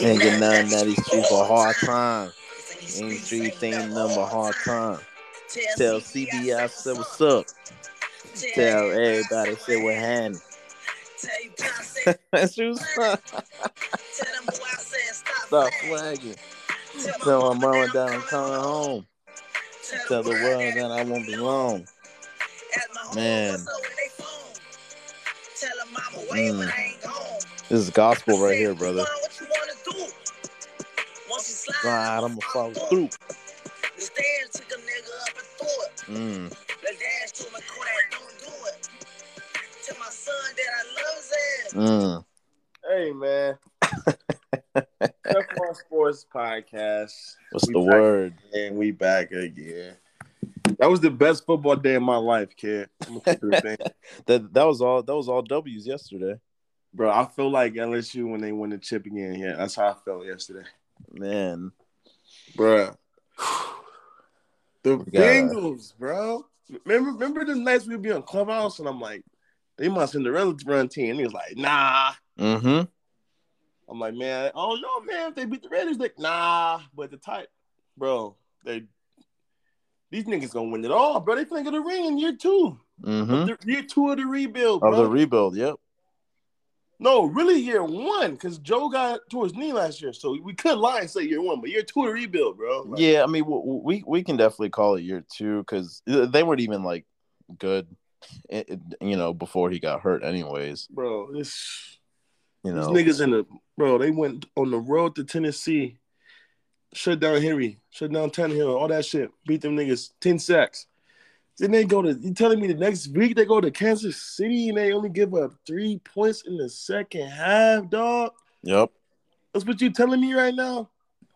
Ain't get nothing that these streets for hard time. Ain't street thing number hard time. Tell CB I said what's up. Tell everybody say what happened. Shoes. Stop flagging. Tell my mama that I'm coming home. Tell the world that I won't be long. Man. Mm. This is gospel right here, brother. Slide, I'ma follow through. Mm. Mm. Hey man. F1 Sports Podcast. What's We the word? And we back again. That was the best football day of my life, kid. I'm gonna keep it a thing. That that was all that was all W's yesterday. Bro, I feel like LSU when they win the chip again. Yeah, that's how I felt yesterday. Man. Bro. The Bengals, bro. Remember, remember the nights we'd be on Clubhouse and I'm like, they must Cinderella run team. And he was like, nah. Mm-hmm. I'm like, man, I don't know, man. If they beat the Raiders, like, nah. But the type, bro, they these niggas gonna win it all, bro. They finna get a ring in year two. Mm-hmm. The- Year two of the rebuild, Of the rebuild, yep. no, really year one, because Joe got to his knee last year. So we could lie and say year one, but year two of the rebuild, bro. Like, Yeah, I mean, we we can definitely call it year two because they weren't even like good, it, it- you know, before he got hurt. Anyways, Bro, this you these know, niggas in the bro, they went on the road to Tennessee, shut down Henry, shut down Tannehill, all that shit, beat them niggas 10 sacks. Then they go to you telling me the next week they go to Kansas City and they only give up three points in the second half, dog. yep, That's what you telling me right now?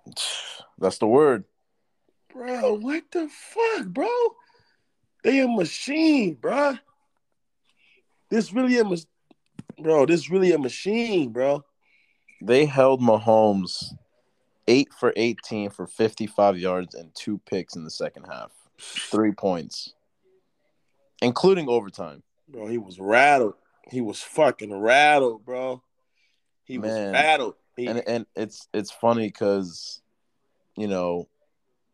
that's the word. Bro, what the fuck, bro? They a machine, bro. This really a bro. This really a machine, bro. They held Mahomes eight for eighteen for fifty-five yards and two picks in the second half, three points, including overtime. Bro, he was rattled. He was fucking rattled, bro. He was Man. rattled. He, and and it's it's funny because you know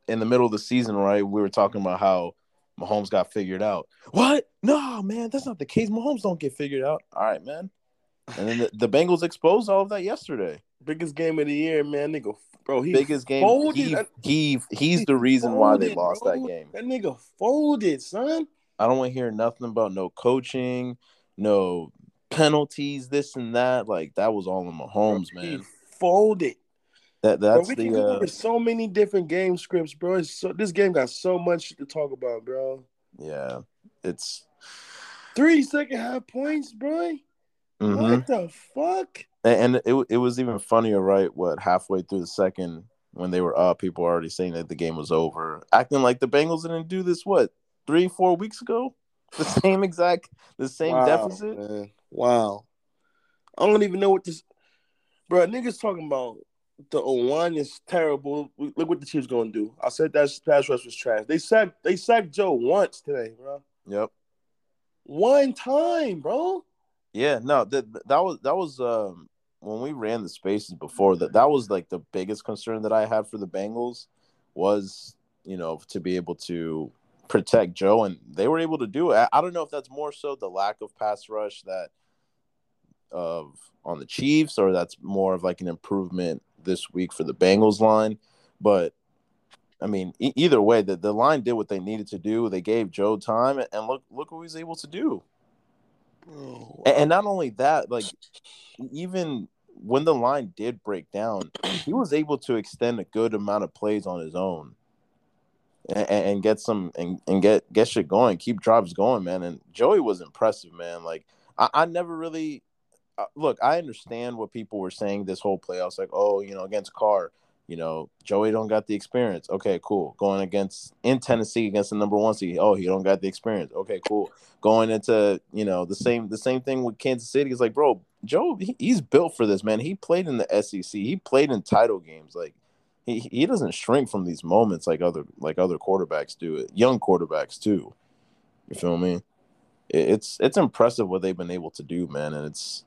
in the middle of the season right we were talking about how Mahomes got figured out what no man that's not the case Mahomes don't get figured out all right man and then the, the Bengals exposed all of that yesterday biggest game of the year, man. Nigga, bro, he biggest game folded. he, he he's he the reason why they lost bro. that game That nigga folded, son. I don't want to hear nothing about no coaching no penalties this and that like that was all in Mahomes He man folded. that Bro, that's we can the uh, so many different game scripts, bro. It's so this game got so much to talk about, bro. yeah it's Three second half points, bro. Mhm. What the fuck? And and it it was even funnier, right? What halfway through the second, when they were up, people were already saying that the game was over, acting like the Bengals didn't do this. What three, four weeks ago? The same exact, the same Wow, deficit. man. Wow. I don't even know what this, bro. Niggas talking about the O1 is terrible. Look what the Chiefs gonna do. I said that pass rush was trash. They sacked they sacked Joe once today, bro. Yep. One time, bro. Yeah. No. That that was that was um when we ran the spaces before that. That was like the biggest concern that I had for the Bengals was you know to be able to protect Joe, and they were able to do it. I, don't know if that's more so the lack of pass rush that of on the Chiefs, or that's more of like an improvement this week for the Bengals line. But I mean, e- either way, the, the line did what they needed to do. They gave Joe time, and look look what he was able to do. And, and not only that, like even when the line did break down, he was able to extend a good amount of plays on his own. And, and get some and, and get get shit going, keep drives going, man. And Joey was impressive, man. Like I, I never really uh, look. I understand what people were saying this whole playoffs, like oh, you know, against Carr, you know, Joey don't got the experience. Okay, cool. Going against in Tennessee against the number one seed, oh, he don't got the experience. Okay, cool. Going into you know the same the same thing with Kansas City is like, bro, Joe, he, he's built for this, man. He played in the SEC. He played in title games, like. He, he doesn't shrink from these moments like other like other quarterbacks do it young quarterbacks too you feel me it, it's it's impressive what they've been able to do, man. And it's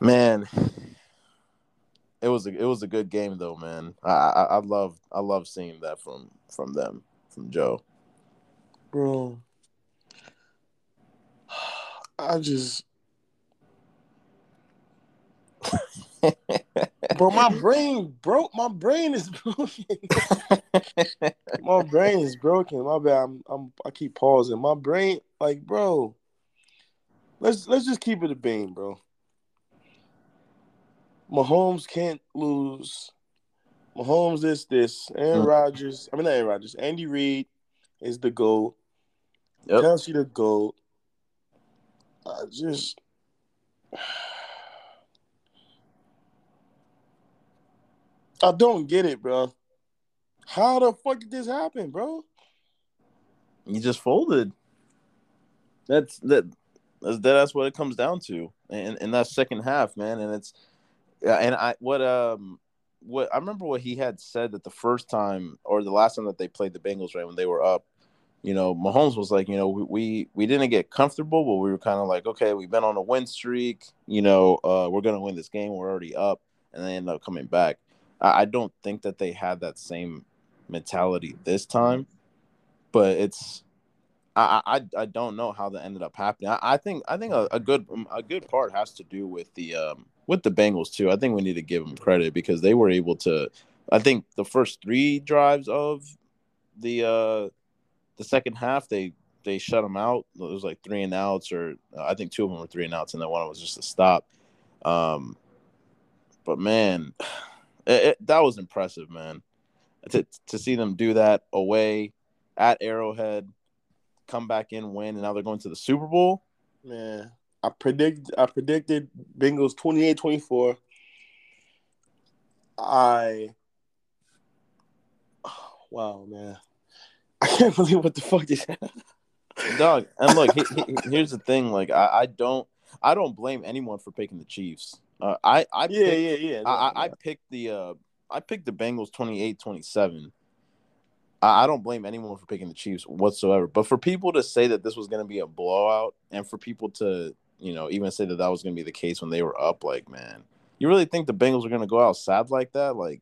man, it was a, it was a good game though, man. I, I I love I love seeing that from from them from Joe, bro. I just bro, my brain broke. My brain is broken. my brain is broken. My bad. I'm, I'm, i keep pausing. My brain, like, bro. Let's let's just keep it a beam, bro. Mahomes can't lose. Mahomes is this. Aaron mm. Rodgers. I mean, not Aaron Rodgers. Andy Reid is the goat. Yep. Kelce the goat. I just. I don't get it, bro. How the fuck did this happen, bro? You just folded. That's that. That's, that's what it comes down to, and in that second half, man. And it's, and I what um what I remember what he had said that the first time or the last time that they played the Bengals, right when they were up, you know, Mahomes was like, you know, we we, we didn't get comfortable, but we were kind of like, okay, we've been on a win streak, you know, uh, we're gonna win this game, we're already up, and they end up coming back. I don't think that they had that same mentality this time, but it's I I, I don't know how that ended up happening. I, I think I think a, a, good a good part has to do with the um with the Bengals too. I think we need to give them credit because they were able to. I think the first three drives of the uh the second half they they shut them out. It was like three and outs, or I think two of them were three and outs, and then one was just a stop. Um, but man, it, it, that was impressive, man. To to see them do that away at Arrowhead, come back in, win, and now they're going to the Super Bowl. Man, I predict I predicted Bengals 28-24. I oh, wow, man. I can't believe what the fuck this Dog, and look, he, he, here's the thing. Like, I, I don't, I don't blame anyone for picking the Chiefs. Uh, I, I, yeah, picked, yeah, yeah. No, I, I picked the, uh, I picked the Bengals 28-27. I, I don't blame anyone for picking the Chiefs whatsoever. But for people to say that this was going to be a blowout, and for people to, you know, even say that that was going to be the case when they were up, like, man, you really think the Bengals are going to go out sad like that? Like,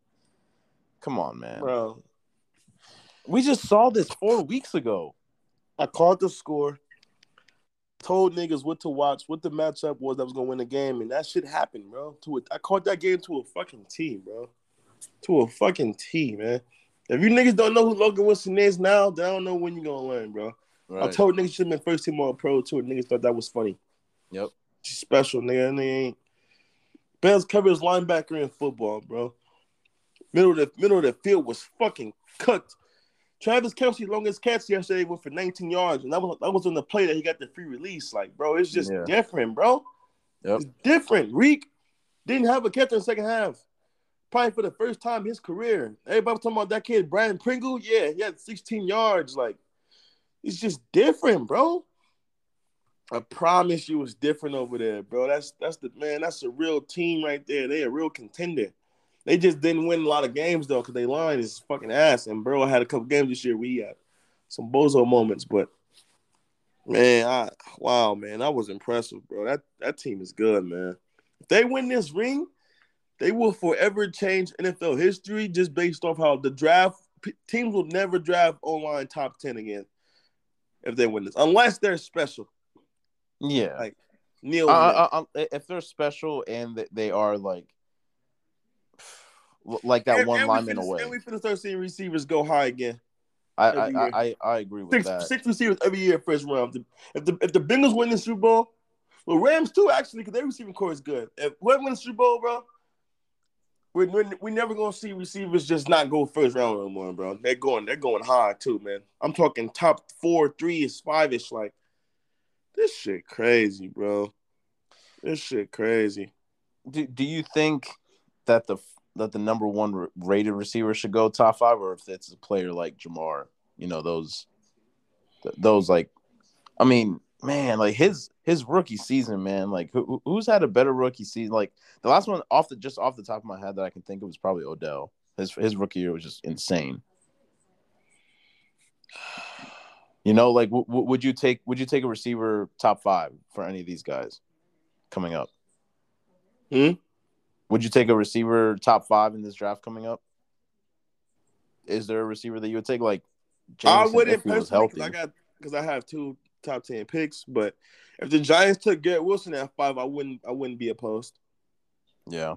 come on, man, bro. We just saw this four weeks ago. I called the score told niggas what to watch, what the matchup was that was gonna win the game, and that shit happened, bro. To a, I called that game to a fucking T, bro. To a fucking T, man. If you niggas don't know who Logan Wilson is now, they don't know when you're gonna learn, bro. Right. I told niggas should have been first team all pro too, and niggas thought that was funny. Yep. She's special, nigga. And they ain't. Best covers linebacker in football, bro. Middle of the middle of the field was fucking cooked. Travis Kelce longest catch yesterday went for 19 yards, and that was that was on the play that he got the free release. Like, bro, it's just yeah. different, bro. Yep. It's different. Reek didn't have a catch in the second half. Probably for the first time in his career. Everybody was talking about that kid, Brandon Pringle. Yeah, he had 16 yards. Like, it's just different, bro. I promise you it's different over there, bro. That's that's the man, that's a real team right there. They a real contender. They just didn't win a lot of games though, because they line is fucking ass. And bro had a couple games this year. We had some bozo moments, but man, I wow, man, I was impressive, bro. That that team is good, man. If they win this ring, they will forever change NFL history just based off how the draft teams will never draft O-line top ten again if they win this, unless they're special. Yeah, like Neil. Uh, uh, uh, if they're special and they are like like that and, one and lineman away. And we finna start seeing receivers go high again. I I, I, I agree with six, that. Six receivers every year first round. If the if the Bengals win the Super Bowl, well Rams too actually because their receiving core is good. If whoever wins the Super Bowl, bro, we're, we're, we're never gonna see receivers just not go first round anymore, bro. They're going they're going high too, man. I'm talking top four, three is five ish. Like this shit crazy, bro. This shit crazy. Do, do you think that the that the number one rated receiver should go top five, or if it's a player like Ja'Marr, you know those, those like, I mean, man, like his his rookie season, man, like who, who's had a better rookie season? Like the last one off the just off the top of my head that I can think of was probably Odell. His his rookie year was just insane. You know, like w- w- would you take would you take a receiver top five for any of these guys coming up? Hmm? Would you take a receiver top five in this draft coming up? Is there a receiver that you would take like? I wouldn't if he was personally because healthy? I got because I have two top ten picks. But if the Giants took Garrett Wilson at five, I wouldn't I wouldn't be opposed. Yeah.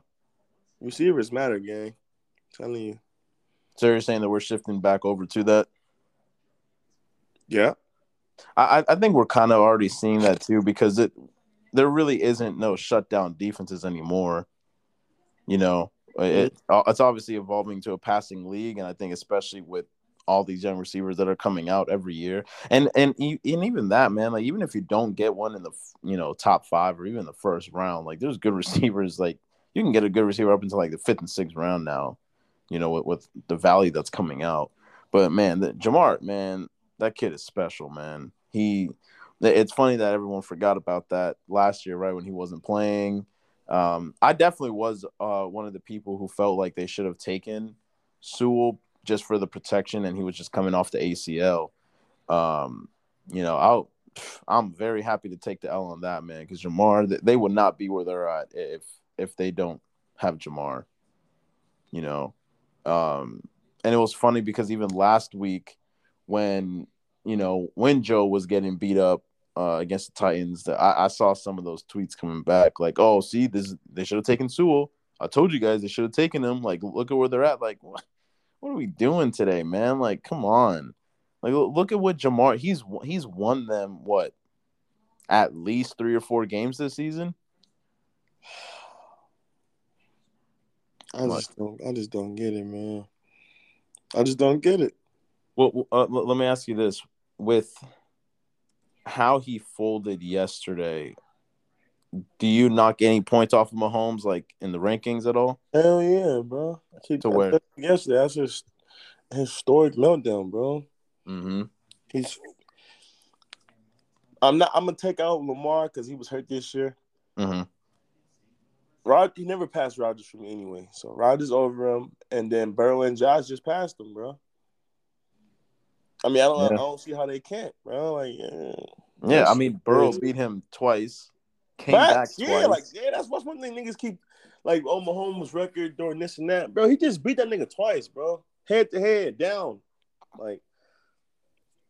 Receivers matter, gang. telling you. So you're saying that we're shifting back over to that? Yeah. I I- think we're kind of already seeing that too because it there really isn't no shutdown defenses anymore. You know, it mm-hmm. uh, it's obviously evolving to a passing league, and I think especially with all these young receivers that are coming out every year, and and and even that man, like even if you don't get one in the you know top five or even the first round, like there's good receivers. Like you can get a good receiver up until like the fifth and sixth round now. You know, with, with the value that's coming out. But man, the, Ja'Marr, man, that kid is special, man. He, it's funny that everyone forgot about that last year, right when he wasn't playing. Um, I definitely was uh, one of the people who felt like they should have taken Sewell just for the protection, and he was just coming off the ACL. Um, you know, I'll, I'm very happy to take the L on that, man, because Ja'Marr, they, would not be where they're at if if they don't have Ja'Marr. You know, um, and it was funny because even last week, when you know when Joe was getting beat up uh, against the Titans, that I, I saw some of those tweets coming back, like, "Oh, see, this they should have taken Sewell. I told you guys they should have taken him. Like, look at where they're at. Like, what, what are we doing today, man? Like, come on. Like, look at what Ja'Marr. He's he's won them what at least three or four games this season. I just don't I just don't get it, man. I just don't get it. Well, uh, let me ask you this: with how he folded yesterday, do you knock any points off of Mahomes, like in the rankings at all? Hell yeah, bro. I keep To I where? yesterday. That's just historic meltdown, bro. Mm-hmm. He's. I'm not. I'm gonna take out Lamar because he was hurt this year. Mm-hmm. Rod, he never passed Rodgers for me anyway. So Rodgers over him, and then Burrow and Josh just passed him, bro. I mean, I don't. Yeah. I don't see how they can't, bro. Like, yeah. Yeah, I mean Burrow crazy. beat him twice, came back Facts, twice. yeah, like yeah, that's what's one thing niggas keep like oh Mahomes record during this and that, bro. He just beat that nigga twice, bro, head to head, down, like.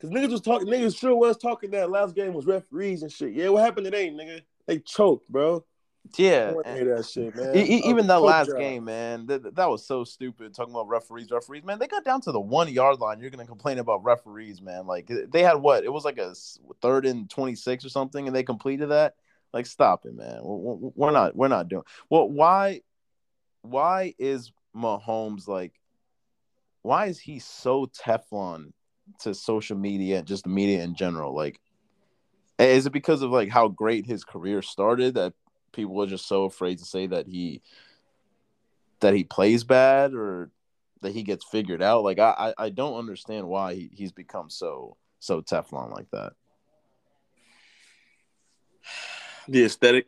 Cause niggas was talking, niggas sure was talking that last game was referees and shit. Yeah, what happened today, nigga? They choked, bro. Yeah. hear eh, that shit, man. E- even that last job. game, man, that, that was so stupid. Talking about referees, referees, man, they got down to the one yard line. You're gonna complain about referees, man? Like eh, they had what? It was like a third and twenty six or something, and they completed that. Like, stop it, man. We're, we're not, we're not doing. Well, why, why is Mahomes like? Why is he so Teflon to social media and just the media in general? Like, eh, is it because of like how great his career started that people are just so afraid to say that he that he plays bad or that he gets figured out. Like I, I, I don't understand why he, he's become so so Teflon like that. The aesthetic.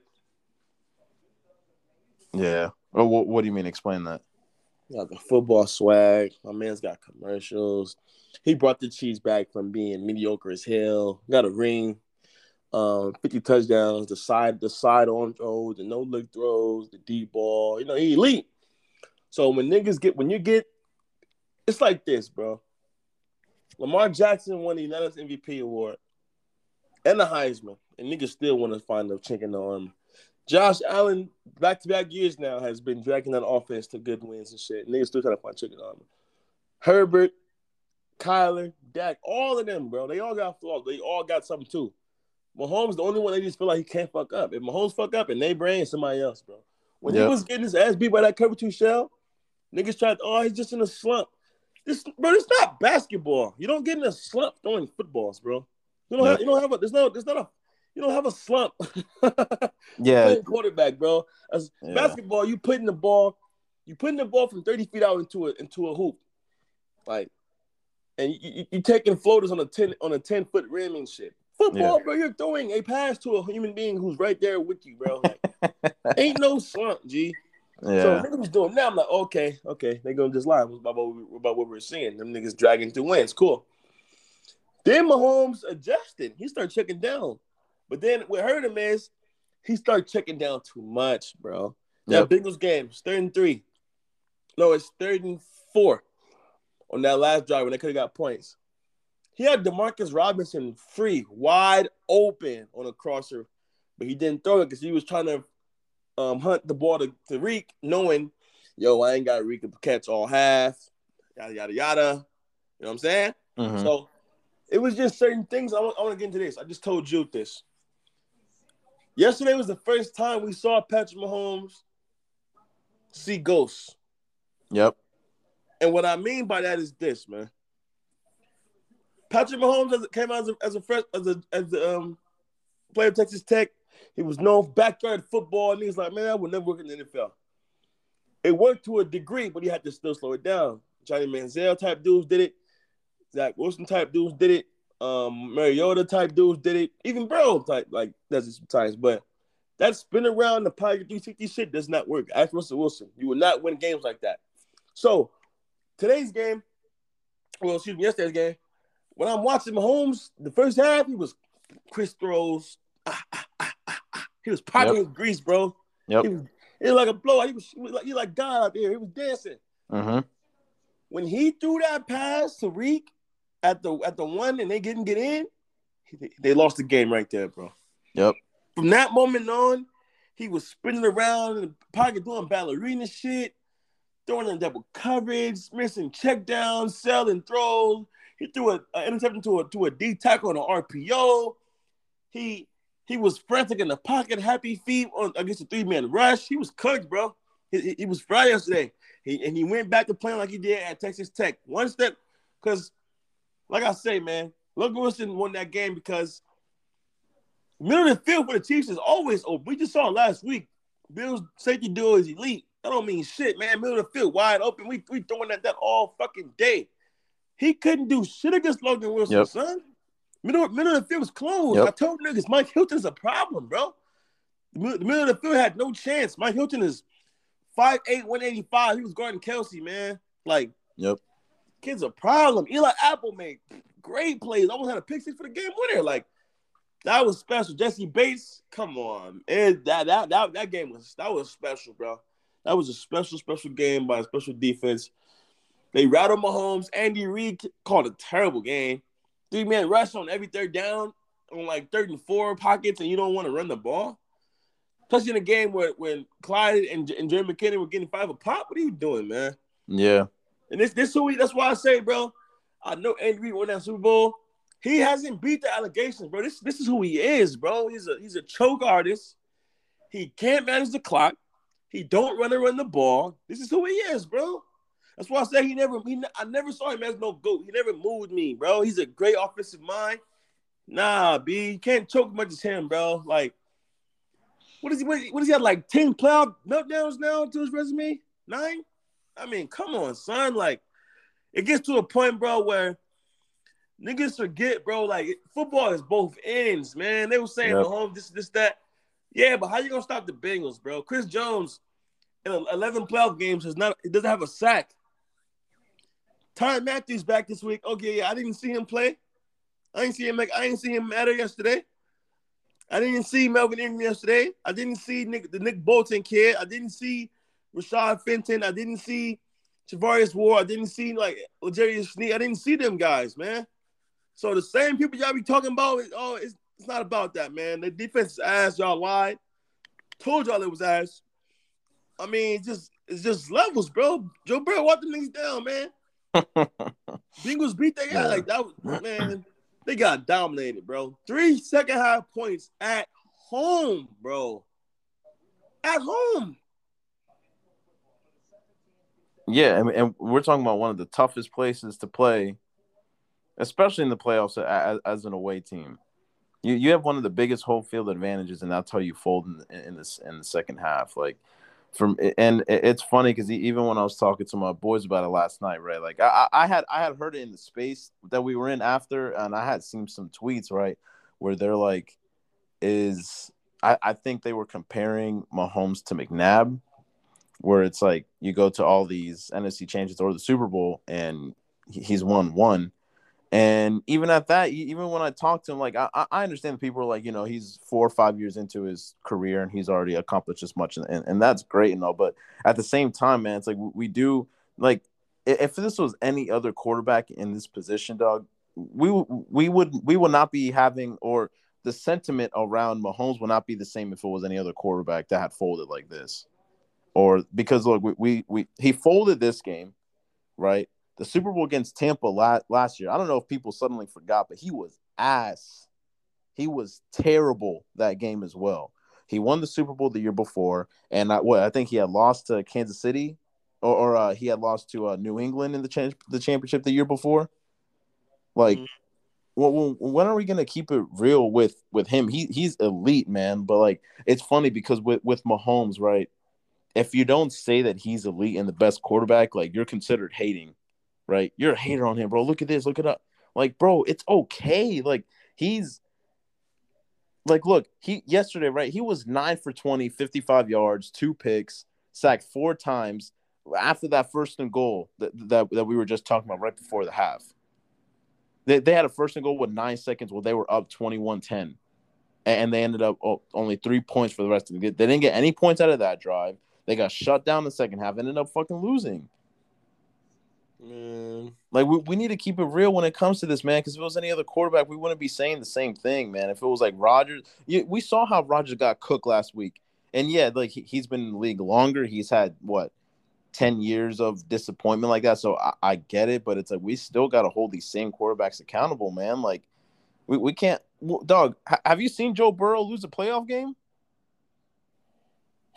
Yeah. Well, what, what do you mean? Explain that. Got the football swag. My man's got commercials. He brought the cheese back from being mediocre as hell. Got a ring. Um, 50 touchdowns, the side, the side on throws, the no look throws, the deep ball. You know, he elite. So when niggas get when you get it's like this, bro. Lamar Jackson won the unanimous MVP award and the Heisman, and niggas still want to find a chink in the armor. Josh Allen, back to back years now, has been dragging that offense to good wins and shit. Niggas still trying to find chicken armor. Herbert, Kyler, Dak, all of them, bro. They all got flaws. They all got something too. Mahomes, the only one they just feel like he can't fuck up. If Mahomes fuck up and they bring somebody else, bro. When Yep. he was getting his ass beat by that cover two shell, niggas tried, oh, he's just in a slump. This, bro, it's not basketball. You don't get in a slump throwing footballs, bro. You don't Yep. have, you don't have a, there's no, there's not a, you don't have a slump. Yeah. playing quarterback, bro. As Yeah. basketball, you putting the ball, you putting the ball from 30 feet out into a into a hoop. Like, and you, you, you taking floaters on a 10 on a 10 foot rim and shit. Football, bro, you're throwing a pass to a human being who's right there with you, bro. Like, ain't no slump, G. So niggas was doing now. I'm like, okay, okay, they gonna just lie about what, we, about what we're seeing. Them niggas dragging through wins, cool. Then Mahomes adjusted. He started checking down. But then what hurt him is he started checking down too much, bro. That Yep. Bengals game, third and three. No, it's third and four on that last drive when they could have got points. He had Demarcus Robinson free, wide open on a crosser, but he didn't throw it because he was trying to um, hunt the ball to, to Reek, knowing, yo, I ain't got Reek to catch all half, yada, yada, yada. You know what I'm saying? Mhm. So it was just certain things. I want, I want to get into this. I just told you this. Yesterday was the first time we saw Patrick Mahomes see ghosts. Yep. And what I mean by that is this, man. Patrick Mahomes as, came out as a, as a fresh as a as a um, player of Texas Tech. He was known backyard football, and he's like, man, I would never work in the NFL. It worked to a degree, but he had to still slow it down. Johnny Manziel type dudes did it. Zach Wilson type dudes did it. Um, Mariota type dudes did it. Even Burrow type like does it sometimes. But that spin around the pocket 360 shit does not work. Ask Russell Wilson. You will not win games like that. So today's game, well, excuse me, yesterday's game, when I'm watching Mahomes, the first half, he was Chris throws. ah, ah, ah, ah, ah. He was pocketing Yep. his grease, bro. Yep. He was, it was like a blowout. He was, he was like he like God out there. He was dancing. Mm-hmm. When he threw that pass to Reek at the at the one and they didn't get in, he- they lost the game right there, bro. Yep. From that moment on, he was spinning around in the pocket doing ballerina shit, throwing in double coverage, missing checkdowns, selling throws. He threw a, a interception to a to a D tackle on an RPO. He he was frantic in the pocket, happy feet on against a three man rush. He was cooked, bro. He, he, was fried yesterday. He, and he went back to playing like he did at Texas Tech. One step, because like I say, man, Logan Wilson won that game because middle of the field for the Chiefs is always open. We just saw last week. Bills safety duo is elite. That don't mean shit, man. Middle of the field wide open. We we throwing at that all fucking day. He couldn't do shit against Logan Wilson, Yep. son. Middle middle of the field was closed. Yep. I told niggas Mike Hilton's a problem, bro. The the middle of the field had no chance. Mike Hilton is 5'8", 185. He was guarding Kelce, man. Like, Yep. kid's a problem. Eli Apple made great plays. Almost had a pick six for the game winner. Like, that was special. Jessie Bates, come on. And that, that that that game was that was special, bro. That was a special, special game by a special defense. They rattled Mahomes. Andy Reid called a terrible game. Three man rush on every third down on like third and four pockets, and you don't want to run the ball. Especially in a game where when Clyde and, and Jerick McKinnon were getting five a pop. What are you doing, man? Yeah. And this this who he, that's why I say, bro. I know Andy Reid won that Super Bowl. He hasn't beat the allegations, bro. This this is who he is, bro. He's a he's a choke artist. He can't manage the clock. He don't run and run the ball. This is who he is, bro. That's why I say he never he I never saw him as no goat. He never moved me, bro. He's a great offensive mind. Nah, B, you can't choke as much as him, bro. Like, what is he? What, what does he have? Like ten playoff meltdowns now to his resume? Nine? I mean, come on, son. Like, it gets to a point, bro, where niggas forget, bro. Like, football is both ends, man. They were saying, Yep. home this, this, that. Yeah, but how you gonna stop the Bengals, bro? Chris Jones in 11 playoff games has not. It doesn't have a sack. Ty Matthews back this week. Okay, yeah, I didn't see him play. I didn't see him make. I didn't see him matter yesterday. I didn't see Melvin Ingram yesterday. I didn't see Nick, the Nick Bolton kid. I didn't see Rashad Fenton. I didn't see Charvarius Ward. I didn't see like L'Jarius Sneed. I didn't see them guys, man. So the same people y'all be talking about, oh, it's, it's not about that, man. The defense is ass. Y'all lied. Told y'all it was ass. I mean, it's just it's just levels, bro. Joe Burrow walked the niggas down, man. Bengals beat their Yeah. like that was man. They got dominated, bro. Three second half points at home, bro. At home. Yeah, and, and we're talking about one of the toughest places to play, especially in the playoffs as, as an away team. You you have one of the biggest home field advantages, and that's how you fold in, in this in the second half. Like from and it's funny because even when I was talking to my boys about it last night, right? Like I, I had I had heard it in the space that we were in after, and I had seen some tweets right where they're like, "Is I, I think they were comparing Mahomes to McNabb." where it's like you go to all these NFC changes or the Super Bowl and he's won one, And even at that, even when I talk to him, like I, I- understand people are like, you know, he's four or five years into his career and he's already accomplished this much, and, and, that's great and all. But at the same time, man, it's like we, we do like if this was any other quarterback in this position, dog, we we would we would not be having or the sentiment around Mahomes would not be the same if it was any other quarterback that had folded like this, or because look, we we, we he folded this game, right? The Super Bowl against Tampa last, last year. I don't know if people suddenly forgot, but he was ass. He was terrible that game as well. He won the Super Bowl the year before, and I, what I think he had lost to Kansas City, or, or uh, he had lost to uh, New England in the cha- the championship the year before. Like, Mhm. well, well, when are we gonna keep it real with with him? He he's elite, man. But like, it's funny because with with Mahomes, right? If you don't say that he's elite and the best quarterback, like you're considered hating, right? You're a hmm. hater on him, bro. Look at this, look it up. Like, bro, it's okay. Like he's like, look, he yesterday, right? He was nine for 20, 55 yards, two picks, sacked four times after that first and goal that, that, that we were just talking about right before the half. They, they had a first and goal with nine seconds where they were up 21 10. And they ended up oh, only three points for the rest of the game. They didn't get any points out of that drive. They got shut down the second half, ended up fucking losing. Man, Like we, we need to keep it real when it comes to this, man. Because if it was any other quarterback, we wouldn't be saying the same thing, man. If it was like Rodgers, you, we saw how Rodgers got cooked last week, and yeah, like he, he's been in the league longer. He's had what ten years of disappointment like that. So I, I get it, but it's like we still got to hold these same quarterbacks accountable, man. Like we, we can't. Dog, ha- have you seen Joe Burrow lose a playoff game?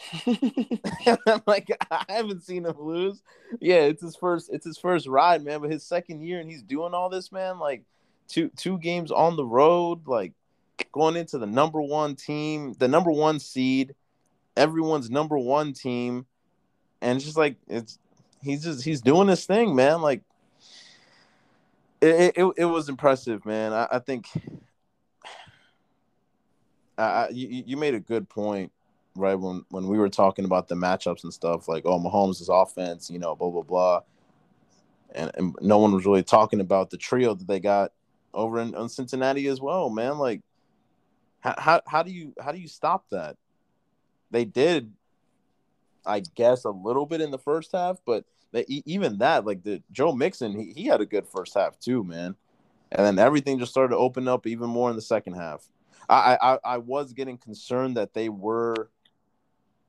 like I haven't seen him lose. Yeah, it's his first it's his first ride, man. But his second year and he's doing all this, man. Like two two games on the road, like going into the number one team, the number one seed, everyone's number one team, and just like it's he's just he's doing this thing, man. Like it it, it was impressive, man. I, I think I you, you made a good point right when when we were talking about the matchups and stuff like oh Mahomes' offense you know blah blah blah. And, and no one was really talking about the trio that they got over in, in Cincinnati as well man. Like how, how do you how do you stop that? They did I guess a little bit in the first half but they, even that like the Joe Mixon he, he had a good first half too man. And then everything just started to open up even more in the second half. I, I I was getting concerned that they were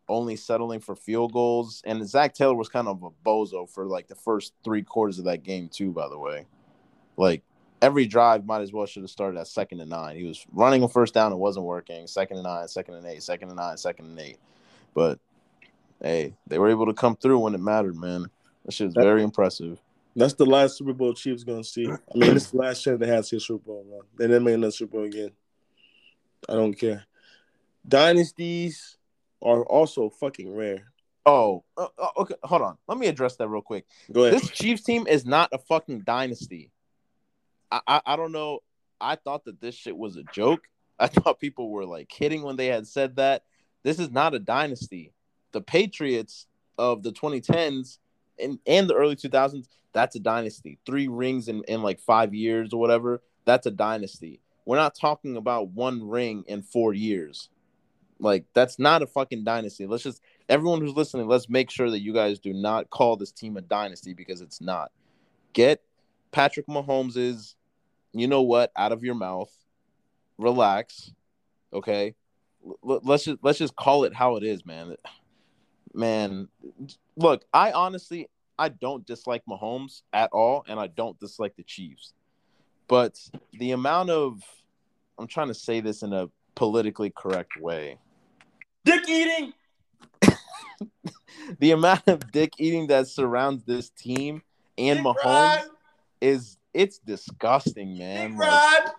only settling for field goals, and Zac Taylor was kind of a bozo for like the first three quarters of that game too. By the way, like every drive might as well should have started at second and nine. He was running a first down, it wasn't working. Second and nine, second and eight, second and nine, second and eight. But hey, they were able to come through when it mattered, man. That shit was very impressive. that's the last Super Bowl Chiefs gonna see. I mean, this is the last chance they had to see a Super Bowl, man. They didn't make another Super Bowl again. I don't care. Dynasties are also fucking rare. Oh, uh, uh, okay. Hold on. Let me address that real quick. Go ahead. This Chiefs team is not a fucking dynasty. I, I I don't know. I thought that this shit was a joke. I thought people were like kidding when they had said that. This is not a dynasty. The Patriots of the 2010s and, and the early 2000s, that's a dynasty. Three rings in, in like five years or whatever, that's a dynasty. We're not talking about one ring in four years. Like, that's not a fucking dynasty. Let's just, everyone who's listening, let's make sure that you guys do not call this team a dynasty because it's not. Get Patrick Mahomes's, you know what, out of your mouth. Relax, okay. L- let's just let's just call it how it is, man. Man, look, I honestly I don't dislike Mahomes at all, and I don't dislike the Chiefs. But the amount of I'm trying to say this in a politically correct way. Dick eating. The amount of dick eating that surrounds this team and Dick Mahomes ride. is it's disgusting, man. Dick Like, ride.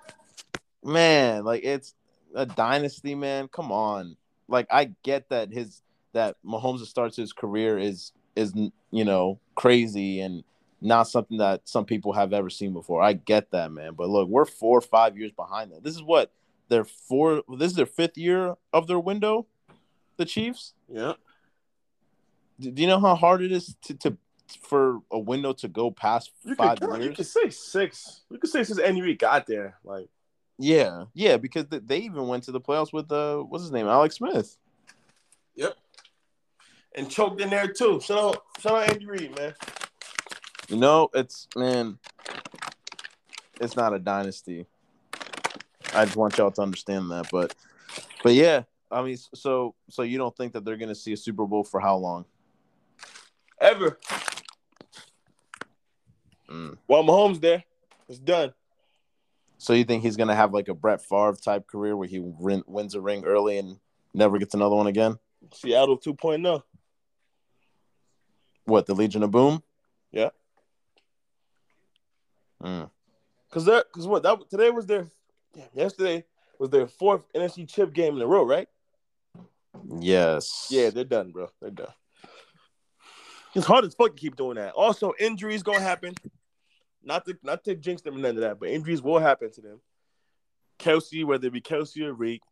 man, like it's a dynasty, man. Come on. Like I get that his that Mahomes starts his career is is you know crazy and not something that some people have ever seen before. I get that, man. But look, we're four or five years behind them. This is what their four. This is their fifth year of their window. The Chiefs. Yeah. Do do you know how hard it is to to for a window to go past You five could, you could say six. You could say since Andy Reid got there. Like, Yeah, yeah, because th- they even went to the playoffs with uh, what's his name, Alex Smith. yep. And choked in there too. Shout out, shout out Andy Reid, man. You know, it's man, it's not a dynasty. I just want y'all to understand that, but but yeah, I mean, so so you don't think that they're gonna see a Super Bowl for how long? Ever. Mm. While Mahomes there, it's done. So you think he's gonna have like a Brett Favre type career where he win, wins a ring early and never gets another one again? Seattle oh. 2.0. What the Legion of Boom? Yeah. Mm. Cause that, cause what that today was their, yesterday was their fourth NFC chip game in a row, right? Yes. Yeah, they're done, bro. They're done. It's hard as fuck to keep doing that. Also, injuries gonna happen. Not to not to jinx them and none of that, but injuries will happen to them. Kelce, whether it be Kelce or Reek,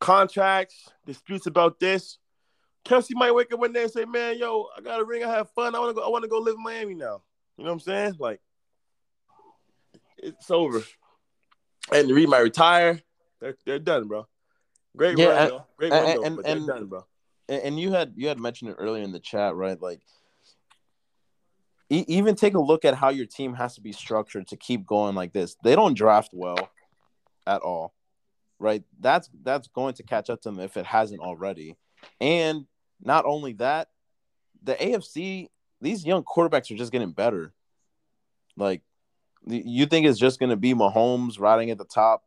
contracts, disputes about this. Kelce might wake up one day and say, "Man, yo, I got a ring. I have fun. I want to go. I want to go live in Miami now." You know what I'm saying? Like, it's over. And Reid might retire. They're they're done, bro. Great Yeah, run, though. Great and- run, though, and- but and- done, bro. and you had you had mentioned it earlier in the chat, right? Like, e- even take a look at how your team has to be structured to keep going like this. They don't draft well at all, right? That's that's going to catch up to them if it hasn't already. And not only that, the AFC, these young quarterbacks are just getting better. Like, you think it's just going to be Mahomes riding at the top,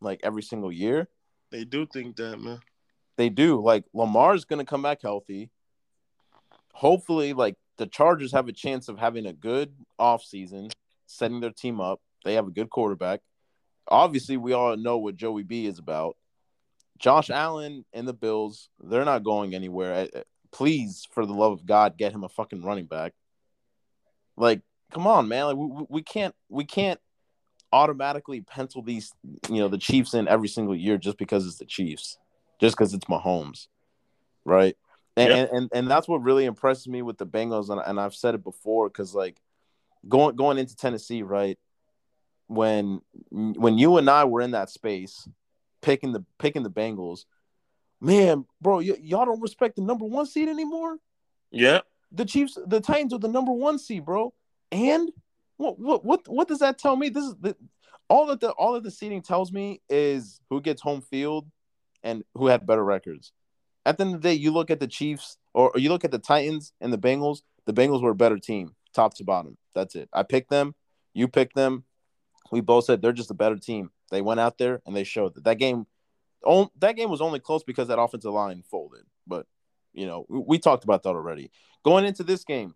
like every single year? They do think that, man. They do. Like Lamar's going to come back healthy. Hopefully, like the Chargers have a chance of having a good offseason, setting their team up. They have a good quarterback. Obviously, we all know what Joey B is about. Josh Allen and the Bills, they're not going anywhere. Please, for the love of God, get him a fucking running back. Like, come on, man. Like, we- we can't we can't automatically pencil these, you know, the Chiefs in every single year just because it's the Chiefs just because it's Mahomes, right? And, Yeah. and, and and that's what really impresses me with the Bengals, and, and I've said it before because like going going into Tennessee, right? When when you and I were in that space, picking the picking the Bengals, man, bro, y- y'all don't respect the number one seed anymore. Yeah. The Chiefs, the Titans are the number one seed, bro. And what what what does that tell me? This is the all that the all that the seeding tells me is who gets home field and who had better records. At the end of the day, you look at the Chiefs or, or you look at the Titans and the Bengals. The Bengals were a better team, top to bottom. That's it. I picked them. You picked them. We both said they're just a better team. They went out there and they showed that that game. on- That game was only close because that offensive line folded. But you know, we, we talked about that already. Going into this game,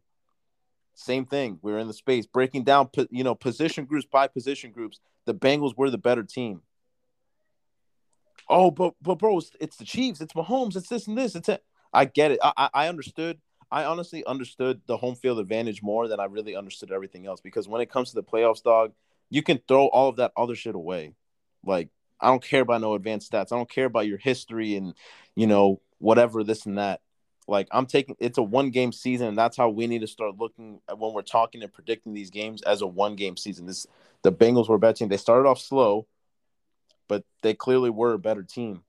same thing. We were in the space breaking down, you know, position groups by position groups. The Bengals were the better team. Oh, but but bro, it's, it's the Chiefs. It's Mahomes. It's this and this. It's it. I get it. I I understood. I honestly understood the home field advantage more than I really understood everything else. Because when it comes to the playoffs, dog, you can throw all of that other shit away. Like I don't care about no advanced stats. I don't care about your history and you know whatever this and that. Like I'm taking it's a one game season, and that's how we need to start looking when we're talking and predicting these games as a one game season. This the Bengals were betting. They started off slow, but they clearly were a better team.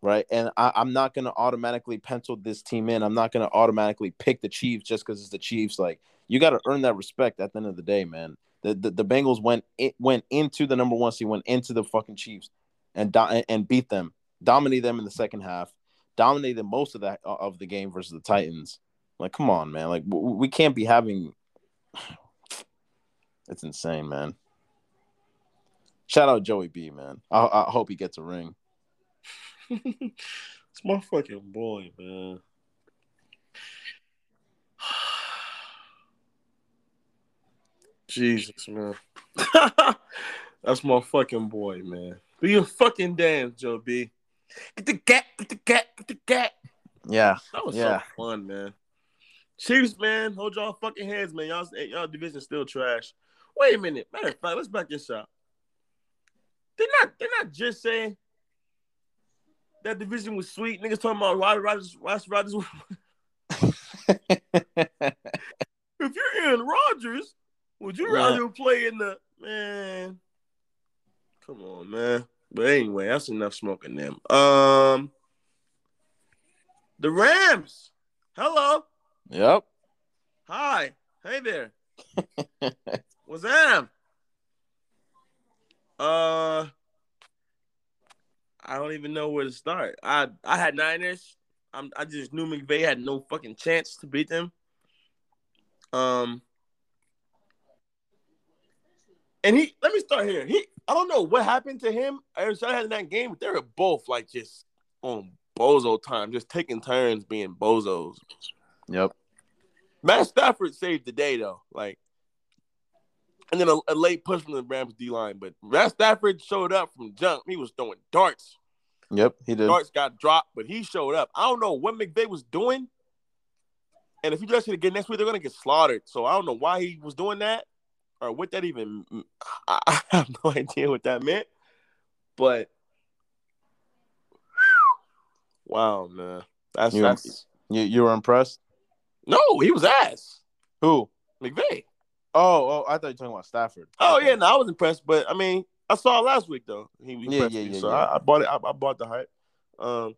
Right. And I, I'm not gonna automatically pencil this team in. I'm not gonna automatically pick the Chiefs just because it's the Chiefs. Like you gotta earn that respect at the end of the day, man. The the, the Bengals went it went into the number one seed, went into the fucking Chiefs and and beat them, dominated them in the second half dominated most of that uh, of the game versus the Titans. Like, come on, man. Like, we can't be having. It's insane, man. Shout out Joey B, man. I, I hope he gets a ring. it's my fucking boy, man. Jesus, man. That's my fucking boy, man. Be your fucking damn, Joe B. Get the cat, get the cat, get the cat. Yeah, That was Yeah. so fun, man. Chiefs, man, hold y'all fucking heads, man. Y'all, y'all division still trash. Wait a minute. Matter of fact, let's back this up. They're not. They're not just saying that division was sweet. Niggas talking about Rod Rodgers. Ross Rodgers. if you're in Rodgers, would you Yeah. rather play in the man? Come on, man. But anyway, that's enough smoking them. Um, the Rams. Hello. yep. Hi. Hey there. What's up? Uh, I don't even know where to start. I I had Niners. I'm, I just knew McVay had no fucking chance to beat them. Um, and he let me start here. He I don't know what happened to him. Arizona had in that game, but they were both like just on bozo time, just taking turns being bozos. Yep. Matt Stafford saved the day though, like, and then a, a late push from the Rams D line. But Matt Stafford showed up from jump. He was throwing darts. Yep. He did. Darts got dropped, but he showed up. I don't know what McVay was doing. And if he does it again next week, they're gonna get slaughtered. So I don't know why he was doing that or what that even. I, have no idea what that meant. But wow, man, that's You- that's You you were impressed? no, he was ass. Who? McVay. Oh, oh, I thought you were talking about Stafford. Oh Okay. yeah, no, I was impressed, but I mean, I saw it last week though. He he Yeah, yeah, me, yeah, so yeah. I, I bought it. I, I bought the hype. Um,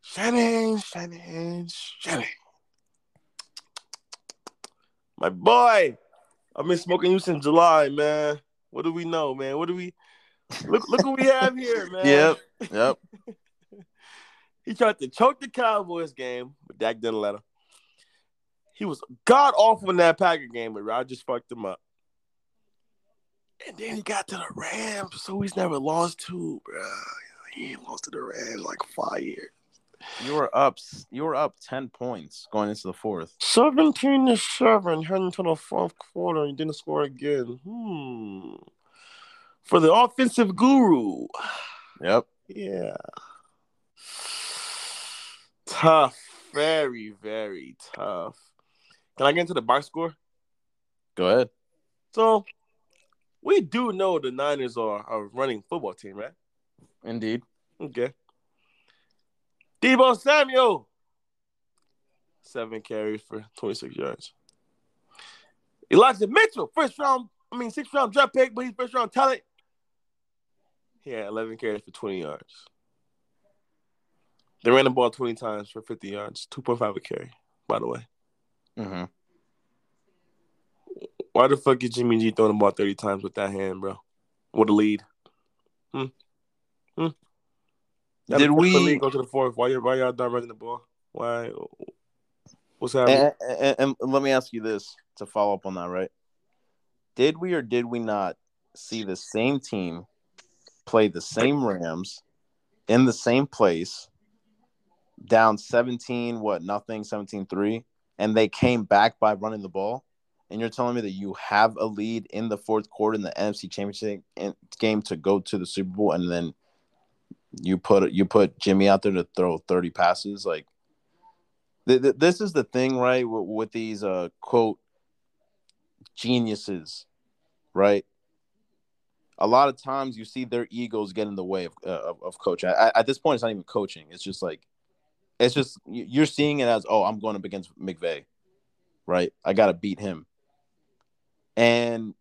Shannon, Shannon, Shannon, my boy. I've been smoking you since July, man. What do we know, man? What do we look? Look what we have here, man. Yep. Yep. He tried to choke the Cowboys game, but Dak didn't let him. He was god awful in that Packer game, but Rodgers fucked him up. And then he got to the Rams, so he's never lost to, bro. He ain't lost to the Rams like five years. You were up. You were up ten points going into the fourth. 17 to 7, heading to the fourth quarter, and didn't score again. Hmm. For the offensive guru. Yep. Yeah. Tough. Very, very tough. Can I get into the box score? Go ahead. So, we do know the Niners are a running football team, right? Indeed. Okay. Deebo Samuel, seven carries for 26 yards. Elijah Mitchell, first round, I mean, sixth round draft pick, but he's first round talent. He had 11 carries for 20 yards. They ran the ball 20 times for 50 yards, 2.5 a carry, by the way. Mm-hmm. Why the fuck is Jimmy G throwing the ball 30 times with that hand, bro? With a lead. Hmm. Hmm. Gotta Did we- go to the fourth? Why you why y'all not running the ball? Why? What's happening? And, and, and let me ask you this to follow up on that, right? Did we or did we not see the same team play the same Rams in the same place, down 17, what, nothing, 17 3, and they came back by running the ball? And you're telling me that you have a lead in the fourth quarter in the NFC Championship game to go to the Super Bowl, and then you put you put Jimmy out there to throw 30 passes, like th- th- this is the thing, right? With, with these uh quote geniuses, right? A lot of times you see their egos get in the way of uh, of, of coaching. At, at this point, it's not even coaching. It's just like it's just you- you're seeing it as oh, I'm going up against McVay, right? I got to beat him, and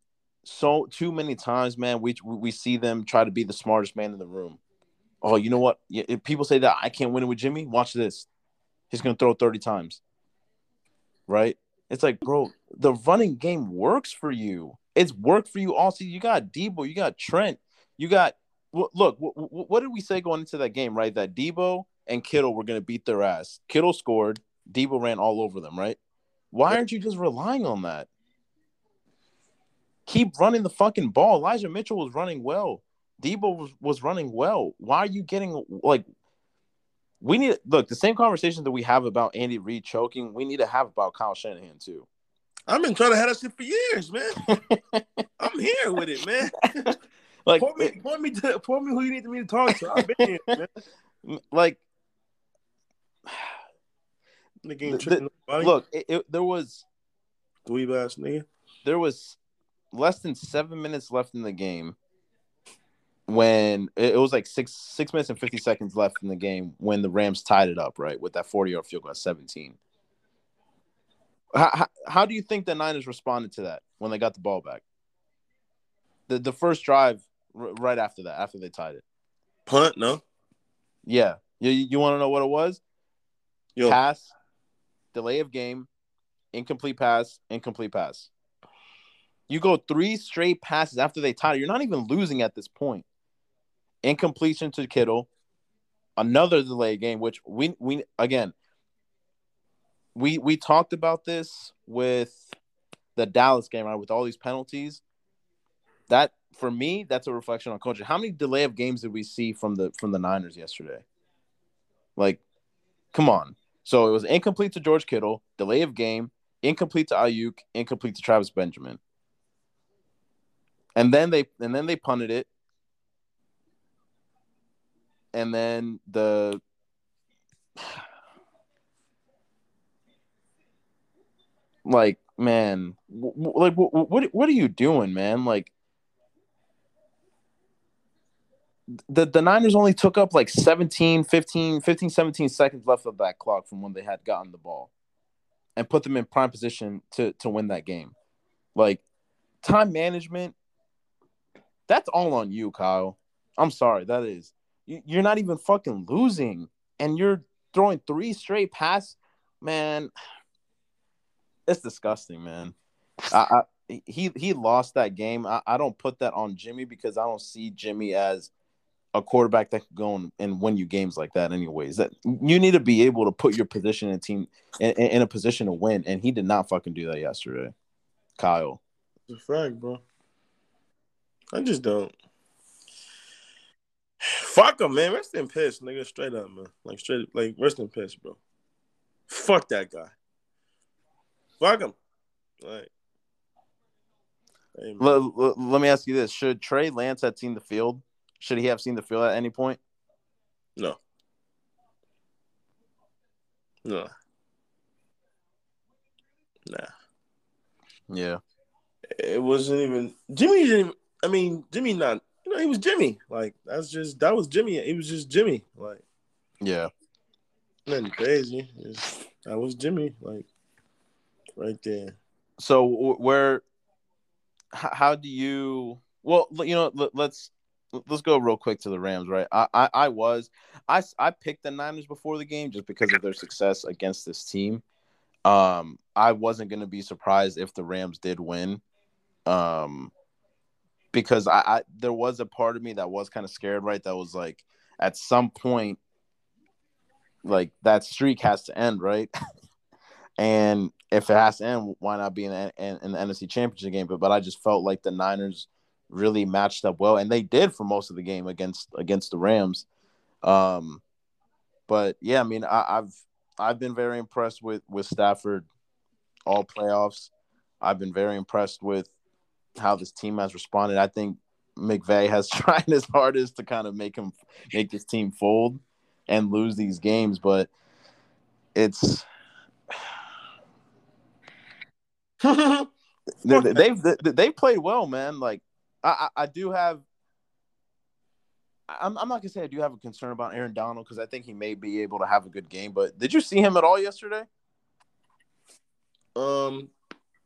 so too many times, man, we we see them try to be the smartest man in the room. Oh, you know what? If people say that I can't win it with Jimmy, watch this. He's gonna throw 30 times. Right? It's like, bro, the running game works for you. It's worked for you all season. You got Deebo, you got Trent, you got look. wh- wh- what did we say going into that game? Right, that Deebo and Kittle were gonna beat their ass. Kittle scored. Deebo ran all over them. Right? Why aren't you just relying on that? Keep running the fucking ball. Elijah Mitchell was running well. Deebo was, was running well. Why are you getting like we need look the same conversation that we have about Andy Reid choking, we need to have about Kyle Shanahan too. I've been trying to have that shit for years, man. I'm here with it, man. Like point me, point me to, point me who you need me to talk to. I've been here, man. like The- tripping nobody. look, it, it, there was dweeb ass nigga. there was less than seven minutes left in the game when it, it was like six six minutes and fifty seconds left in the game when the Rams tied it up, right, with that forty yard field goal at seventeen. How, how, how do you think the Niners responded to that when they got the ball back? The the first drive r- right after that, after they tied it. Punt, no. Yeah. You you want to know what it was? Yo, Pass, delay of game, incomplete pass, incomplete pass. You go three straight passes after they tied it. You're not even losing at this point. Incompletion to Kittle, another delay game, which we we again we we talked about this with the Dallas game, right? With all these penalties. That for me, that's a reflection on culture. How many delay of games did we see from the from the Niners yesterday? Like, come on. So it was incomplete to George Kittle, delay of game, incomplete to Aiyuk, incomplete to Travis Benjamin. And then they and then they punted it. And then the like man, like what what are you doing, man? Like the the Niners only took up like 17, 15, 15, 17 seconds left of that clock from when they had gotten the ball and put them in prime position to to win that game. Like time management that's all on you, Kyle. I'm sorry, that is. You- You're not even fucking losing and you're throwing three straight pass, man. It's disgusting, man. I, I he he lost that game. I, I don't put that on Jimmy because I don't see Jimmy as a quarterback that can go and, and win you games like that. Anyways, that you need to be able to put your position in team in, in in a position to win, and he did not fucking do that yesterday. Kyle, it's a fact, bro. I just don't. Fuck him, man. Rest in piss, nigga. Straight up, man. Like straight, like rest in piss, bro. Fuck that guy. Fuck him. Like, hey, man. l- l- let me ask you this: Should Trey Lance have seen the field? Should he have seen the field at any point? no, no, nah. Yeah, It wasn't even Jimmy. Didn't. I mean, Jimmy not. Know, he was Jimmy. Like that's just that was Jimmy. He was just Jimmy. Like yeah. nothing crazy. Just, that was Jimmy. Like right there. So where, how do you? Well, you know, let, let's let's go real quick to the Rams, right? I, I I was I I picked the Niners before the game just because of their success against this team. Um, I wasn't gonna be surprised if the Rams did win. Um, because I, I there was a part of me that was kind of scared, right? That was like at some point, like that streak has to end, right? and if it has to end, why not be in, in the NFC Championship game? But but I just felt like the Niners really matched up well, and they did for most of the game against against the Rams. Um, but yeah, I mean, I, I've I've been very impressed with with Stafford all playoffs. I've been very impressed with how this team has responded. I think McVay has tried his hardest to kind of make him make this team fold and lose these games, but it's they, they've they, they've played well, man. Like I I, I do have. I'm, I'm not gonna say I do have a concern about Aaron Donald because I think he may be able to have a good game. But did you see him at all yesterday? um,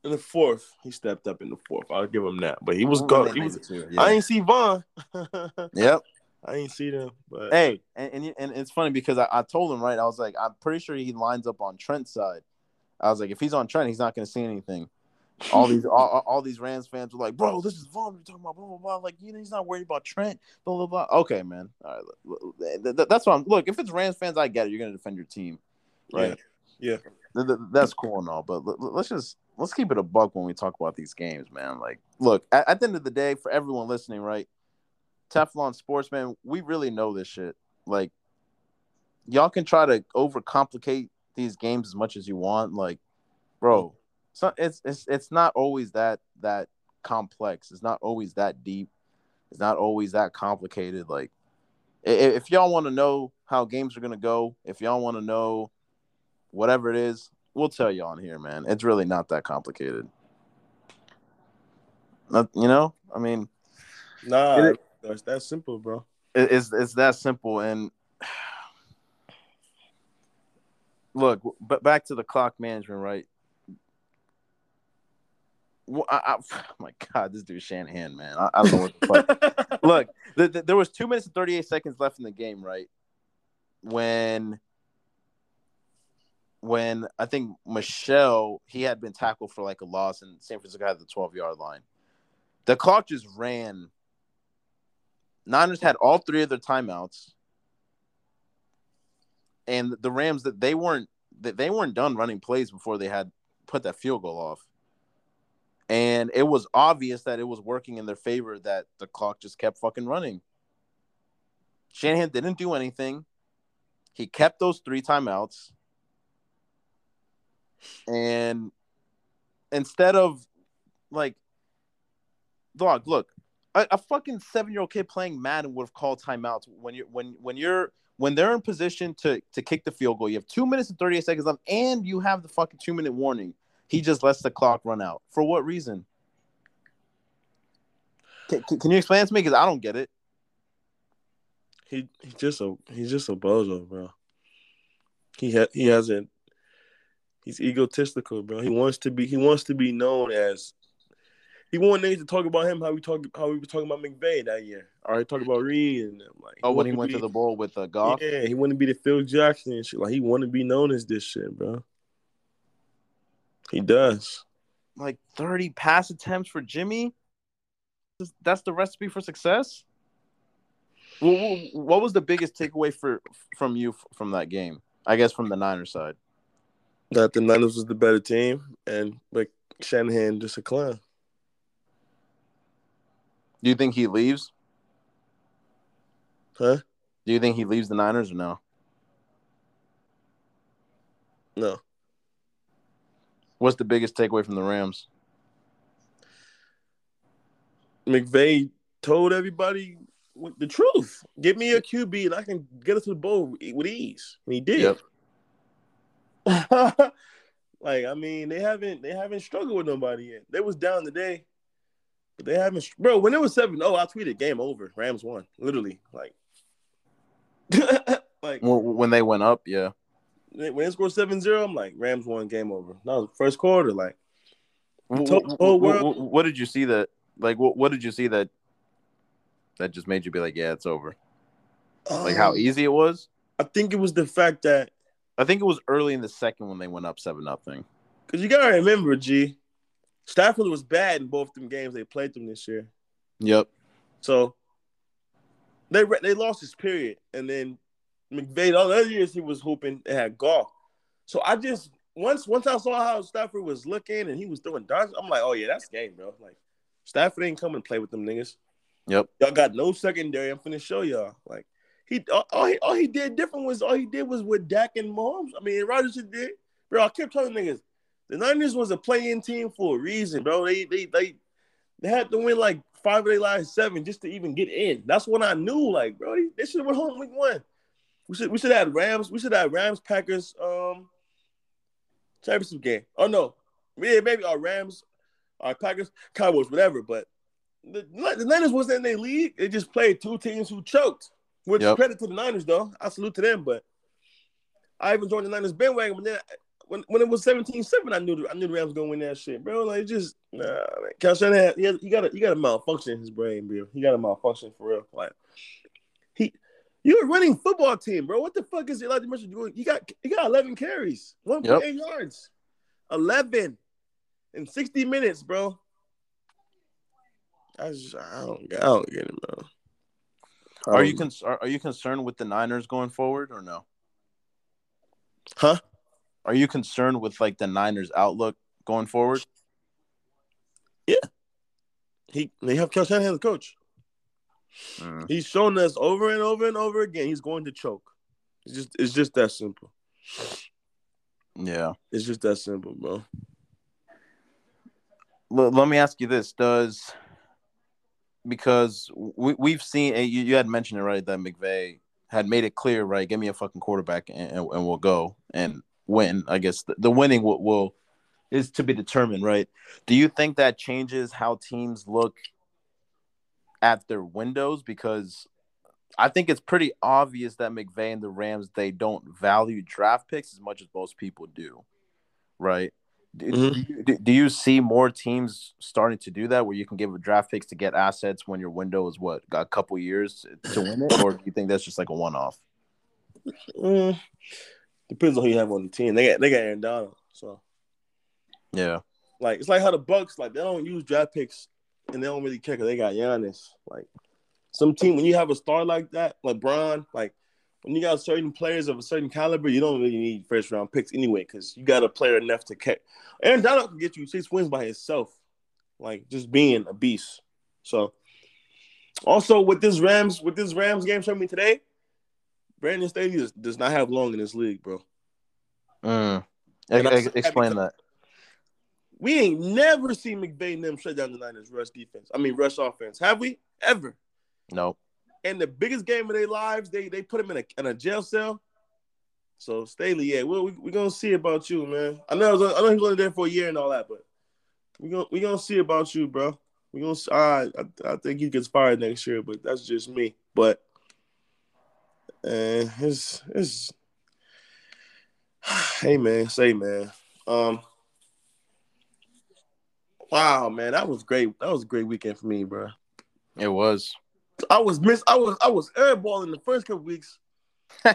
in the fourth, he stepped up in the fourth. I'll give him that. But he was gone. He was. I ain't see Von. Yep. I ain't see them. But Hey, and, and and it's funny because I, I told him right. I was like, I'm pretty sure he lines up on Trent's side. I was like, if he's on Trent, he's not going to see anything. All these all, all- these Rams fans were like, bro, this is Von. We're talking about blah blah blah. Like, you know, he's not worried about Trent. Blah blah blah. Okay, man. All right, look, th- th- that's what I'm. Look, if it's Rams fans, I get it. You're going to defend your team, right? Yeah. Th- that's cool and all, but let's just let's keep it a buck when we talk about these games, man. Like, look, at, at the end of the day, for everyone listening, right? Teflon Sportsman, we really know this shit. Like, y'all can try to overcomplicate these games as much as you want. Like, bro, so it's it's it's not always that that complex. It's not always that deep. It's not always that complicated. Like, i- i- if y'all want to know how games are gonna go, if y'all want to know whatever it is, we'll tell you on here, man. It's really not that complicated. Not, you know, I mean, Nah, It- that's that simple, bro. it- it's it's that simple. And look, but back to the clock management, right? Well, I, I, oh my God, this dude Shanahan, man. I, I don't know what the fuck. Look, the, the, there was two minutes and thirty eight seconds left in the game, right? When when I think Mitchell, he had been tackled for like a loss, and San Francisco had the twelve yard line. The clock just ran. Niners had all three of their timeouts, and the Rams that they weren't that they weren't done running plays before they had put that field goal off. And it was obvious that it was working in their favor that the clock just kept fucking running. Shanahan didn't do anything. He kept those three timeouts. And instead of like dog, look, a, a fucking seven year old kid playing Madden would have called timeouts when you're when when you're when they're in position to to kick the field goal. You have two minutes and 38 seconds left, and you have the fucking two minute warning. He just lets the clock run out. For what reason? Can, can you explain to me? Because I don't get it. He he's just a he's just a bozo, bro. He ha- he hasn't. He's egotistical, bro. He wants to be he wants to be known as. He wanted niggas to talk about him how we talk how we were talking about McVay that year. All right, talk about Reid and like. Oh, when he went to, be, to the bowl with uh, Goff. Yeah, he wanted to be the Phil Jackson and shit. Like he wanted to be known as this shit, bro. He does. Like 30 pass attempts for Jimmy. That's the recipe for success. What was the biggest takeaway for from you from that game? I guess from the Niners side. That the Niners was the better team, and like Shanahan just a clown. Do you think he leaves? Huh? Do you think he leaves the Niners or no? No. What's the biggest takeaway from the Rams? McVay told everybody the truth. Give me a QB and I can get us to the bowl with ease. And he did. Yep. like I mean, they haven't they haven't struggled with nobody yet. They was down today, but they haven't. Bro, when it was seven, oh, I tweeted game over. Rams won. Literally, like, like when they went up, yeah when they scored 7-0, I'm like, Rams won, game over. That was first quarter. Like, what, what, what, did you see that? Like, what, what did you see that that just made you be like, yeah, it's over? Um, like how um, easy it was. I think it was the fact that I think it was early in the second when they went up seven nothing. Because you gotta remember, G, Stafford was bad in both them games they played them this year. Yep. So they they lost his period, and then McVay, all the other years he was hooping, they had Goff. So I just once once I saw how Stafford was looking and he was throwing darts, I'm like, oh yeah, that's game, bro. Like Stafford ain't coming to play with them niggas. Yep. Y'all got no secondary. I'm finna show y'all. Like he all, he all he did different was all he did was with Dak and Mahomes. I mean, Rodgers did. Bro, I kept telling niggas the Niners was a playing team for a reason, bro. They they they they had to win like five of their last seven just to even get in. That's when I knew, like, bro, they, they should have went home week one. We should we should have Rams. We should have Rams Packers um championship game. Oh no, yeah, maybe our Rams, our Packers, Cowboys, whatever. But the, the Niners wasn't in their league. They just played two teams who choked. Which yep. credit to the Niners though. I salute to them. But I even joined the Niners bandwagon. But then when, when it was 17-7, I knew the, I knew the Rams gonna win that shit, bro. Like just nah, man. Kyle Shanahan, he, he got a he got a malfunction in his brain, bro. He got a malfunction for real. Like he you're a running football team, bro. What the fuck is Elijah Mitchell doing? He got he got 11 carries, 1.8 yep. yards, 11 in 60 minutes, bro. I just I don't, I don't get it, bro. Are you con- are, you concerned with the Niners going forward or no? Huh? Are you concerned with like the Niners outlook going forward? Yeah. He they have Kyle Shanahan the coach. Mm. He's shown us over and over and over again he's going to choke. It's just it's just that simple. Yeah. It's just that simple, bro. L- let me ask you this. Does because we, we've seen you, you had mentioned it right that McVay had made it clear, right? Give me a fucking quarterback and, and, we'll go and win. I guess the, the winning will, will is to be determined, right? Do you think that changes how teams look at their windows because I think it's pretty obvious that McVay and the Rams they don't value draft picks as much as most people do, right? Do, Mhm. do, you, do- you see more teams starting to do that where you can give a draft picks to get assets when your window is what got a couple years to win it, or do you think that's just like a one off? Mm, depends on who you have on the team. They got they got Aaron Donald, so Yeah, like it's like how the Bucks like they don't use draft picks and they don't really care because they got Giannis. Like some team when you have a star like that, LeBron, like when you got certain players of a certain caliber, you don't really need first round picks anyway because you got a player enough to catch. Aaron Donald can get you six wins by himself, like just being a beast. So also with this Rams with this Rams game showing me today, Brandon Staley does, not have long in this league, bro. Mm. And I'm Ex- explain that. We ain't never seen McVay and them shut down the Niners rush defense. I mean rush offense. Have we ever? No, And the biggest game of their lives, they they put him in a in a jail cell. So Staley, yeah, we're we, we gonna see about you, man. I know I, was, I know he's only there for a year and all that, but we gonna we gonna see about you, bro. We gonna right, I, I think he gets fired next year, but that's just me. But uh, it's it's hey man, say man. Um, wow, man, that was great. That was a great weekend for me, bro. it was. I was miss. I was I was airballing the first couple weeks. I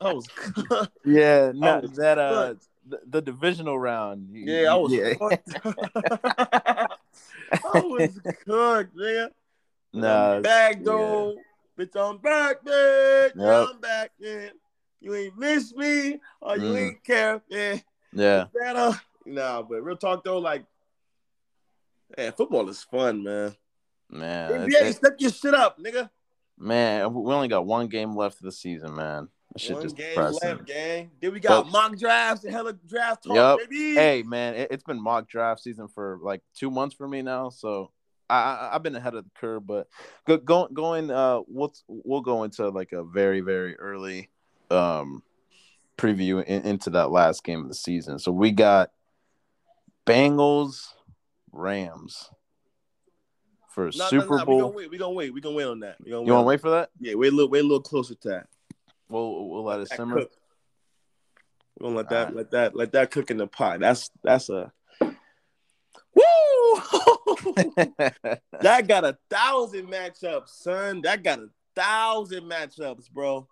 was. Yeah, no, was that uh, the, the divisional round. yeah, I was. Yeah. fucked. I was cooked, man. Nah, back though. Bitch, I'm back, man. Yep. I'm back, man. You ain't miss me, or you Mm. ain't care, man. yeah, Better. Nah, but real talk though, like, man, football is fun, man. Man. it- NBA, it- step your shit up, nigga. man, we only got one game left of the season, man. That shit One game depressing. left, gang. Then we got But- mock drafts and hella draft talk, Yup. baby. Hey, man, it, it's been mock draft season for like two months for me now, so I, I I've been ahead of the curve. But go, going going uh, we'll we'll go into like a very very early um preview in, into that last game of the season. So we got Bengals Rams for Nah, Super nah, nah, We Bowl. gonna wait. We gonna wait. We gonna wait on that. We gonna you wanna wait for that? Yeah, wait a little. Wait a little closer to that. We'll we'll let it simmer. cook. We gonna let that. Alright. Let that. Let that cook in the pot. That's that's a. Woo! that got a thousand matchups, son. That got a thousand matchups, bro.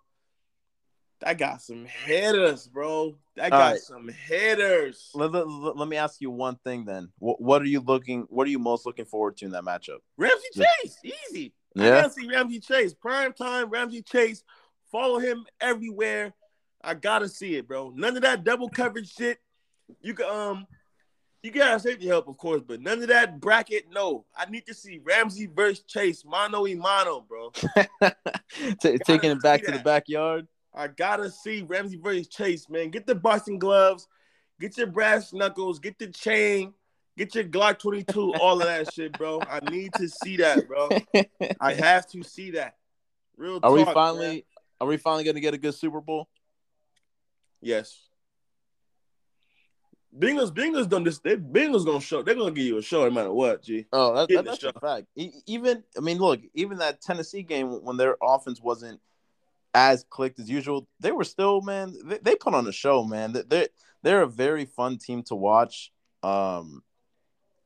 That got some hitters, bro. That got Alright. some hitters. let, let, let- me ask you one thing then. What, what are you looking? What are you most looking forward to in that matchup? Ramsey. Chase, easy. I Yeah, gotta see Ramsey Chase. Prime time, Ramsey Chase. Follow him everywhere. I gotta see it, bro. None of that double coverage shit. You can um you gotta safety help, of course, but none of that bracket. No, I need to see Ramsey versus Chase, mano y mano, bro. T- taking it back to the backyard. I gotta see Ramsey versus Chase, man. Get the boxing gloves, get your brass knuckles, get the chain, get your Glock 22, all of that shit, bro. I need to see that, bro. I have to see that. Real Are we finally? man. Are we finally going to get a good Super Bowl? Yes. Bengals, Bengals done this. They Bengals gonna show. They're gonna give you a show no matter what. G. Oh, that, that- the that's a fact. Even I mean, look, even that Tennessee game when their offense wasn't as clicked as usual, they were still man. They, they put on a show, man. They- They're they're a very fun team to watch. Um,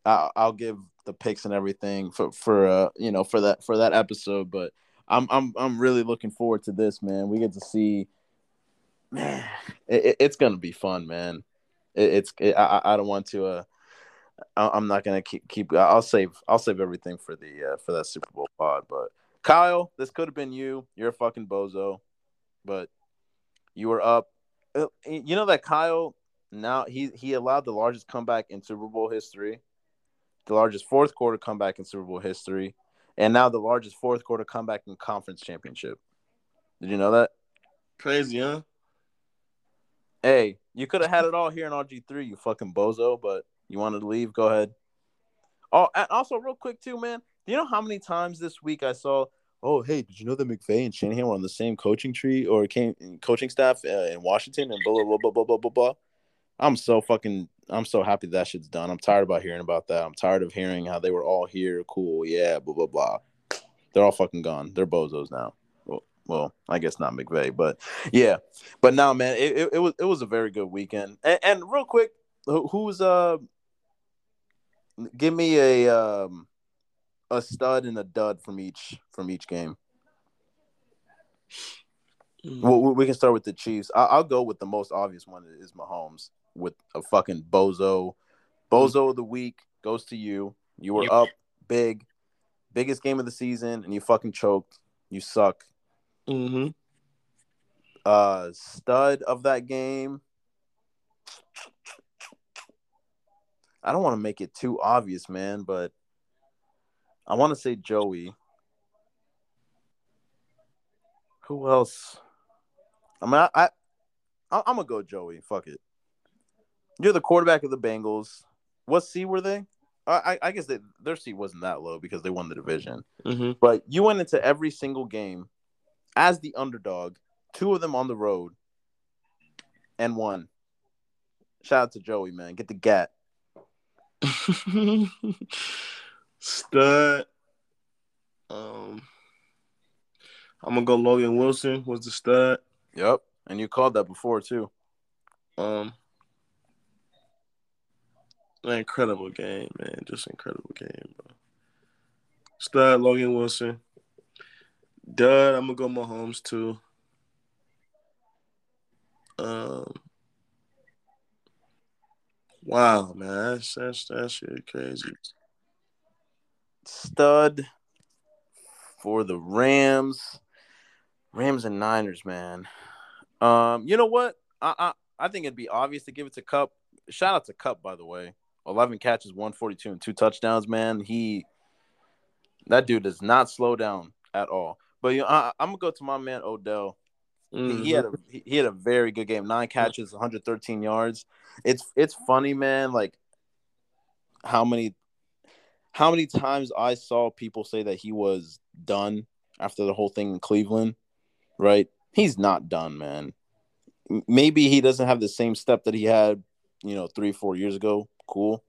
I, I'll give the picks and everything for for uh you know for that for that episode, but I'm I'm I'm really looking forward to this, man. We get to see, man. It, it- it's gonna be fun, man. It, it's it, I I- I don't want to uh. I- I'm not gonna keep keep. I'll save. I'll save everything for the uh, for that Super Bowl pod. But Kyle, this could have been you. You're a fucking bozo, but you were up. Uh, You know that Kyle now he he allowed the largest comeback in Super Bowl history, the largest fourth quarter comeback in Super Bowl history, and now the largest fourth quarter comeback in conference championship. Did you know that? Crazy, huh? Hey, you could have had it all here in RG3, you fucking bozo, but you wanted to leave. Go ahead. Oh, and also, real quick, too, man. Do you know how many times this week I saw, oh, hey, did you know that McVay and Shanahan were on the same coaching tree or came coaching staff uh, in Washington and blah, blah, blah, blah, blah, blah, blah. I'm so fucking, I'm so happy that shit's done. I'm tired about hearing about that. I'm tired of hearing how they were all here, cool, yeah, blah, blah, blah. They're all fucking gone. They're bozos now. Well, well I guess not McVay, but yeah. But now, man, it, it, it was it was a very good weekend. And, and real quick, Who's uh? Give me a um, a stud and a dud from each from each game. Mm. Well, we- can start with the Chiefs. I- I'll go with the most obvious one is Mahomes with a fucking bozo. Bozo of the week goes to you. You were You- up big, biggest game of the season, and you fucking choked. You suck. Mm-hmm. Uh, stud of that game. I don't want to make it too obvious, man, but I want to say Joey. Who else? I mean, I, I, I'm gonna go Joey. Fuck it. You're the quarterback of the Bengals. What seed were they? I, I, I guess they, their seed wasn't that low because they won the division. Mm-hmm. But you went into every single game as the underdog, two of them on the road, and won. Shout out to Joey, man. Get the gat. stud. Um, I'm gonna go. Logan Wilson was the stud. Yep. And you called that before too. Um, an incredible game, man. Just incredible game, bro. Stud Logan Wilson. Dud, I'm gonna go Mahomes too. Um. Wow, man, that's that's that shit crazy. Stud for the Rams. Rams and Niners, man. Um, you know what? I, I I think it'd be obvious to give it to Kupp. Shout out to Kupp, by the way. Eleven catches, one forty two, and two touchdowns. Man, he that dude does not slow down at all. But you know, I, I'm gonna go to my man Odell. He- He had a he, he had a very good game. Nine catches, 113 yards. It's it's funny, man. Like how many how many times I saw people say that he was done after the whole thing in Cleveland, right? He's not done, man. Maybe he doesn't have the same step that he had, you know, three, four years ago. Cool.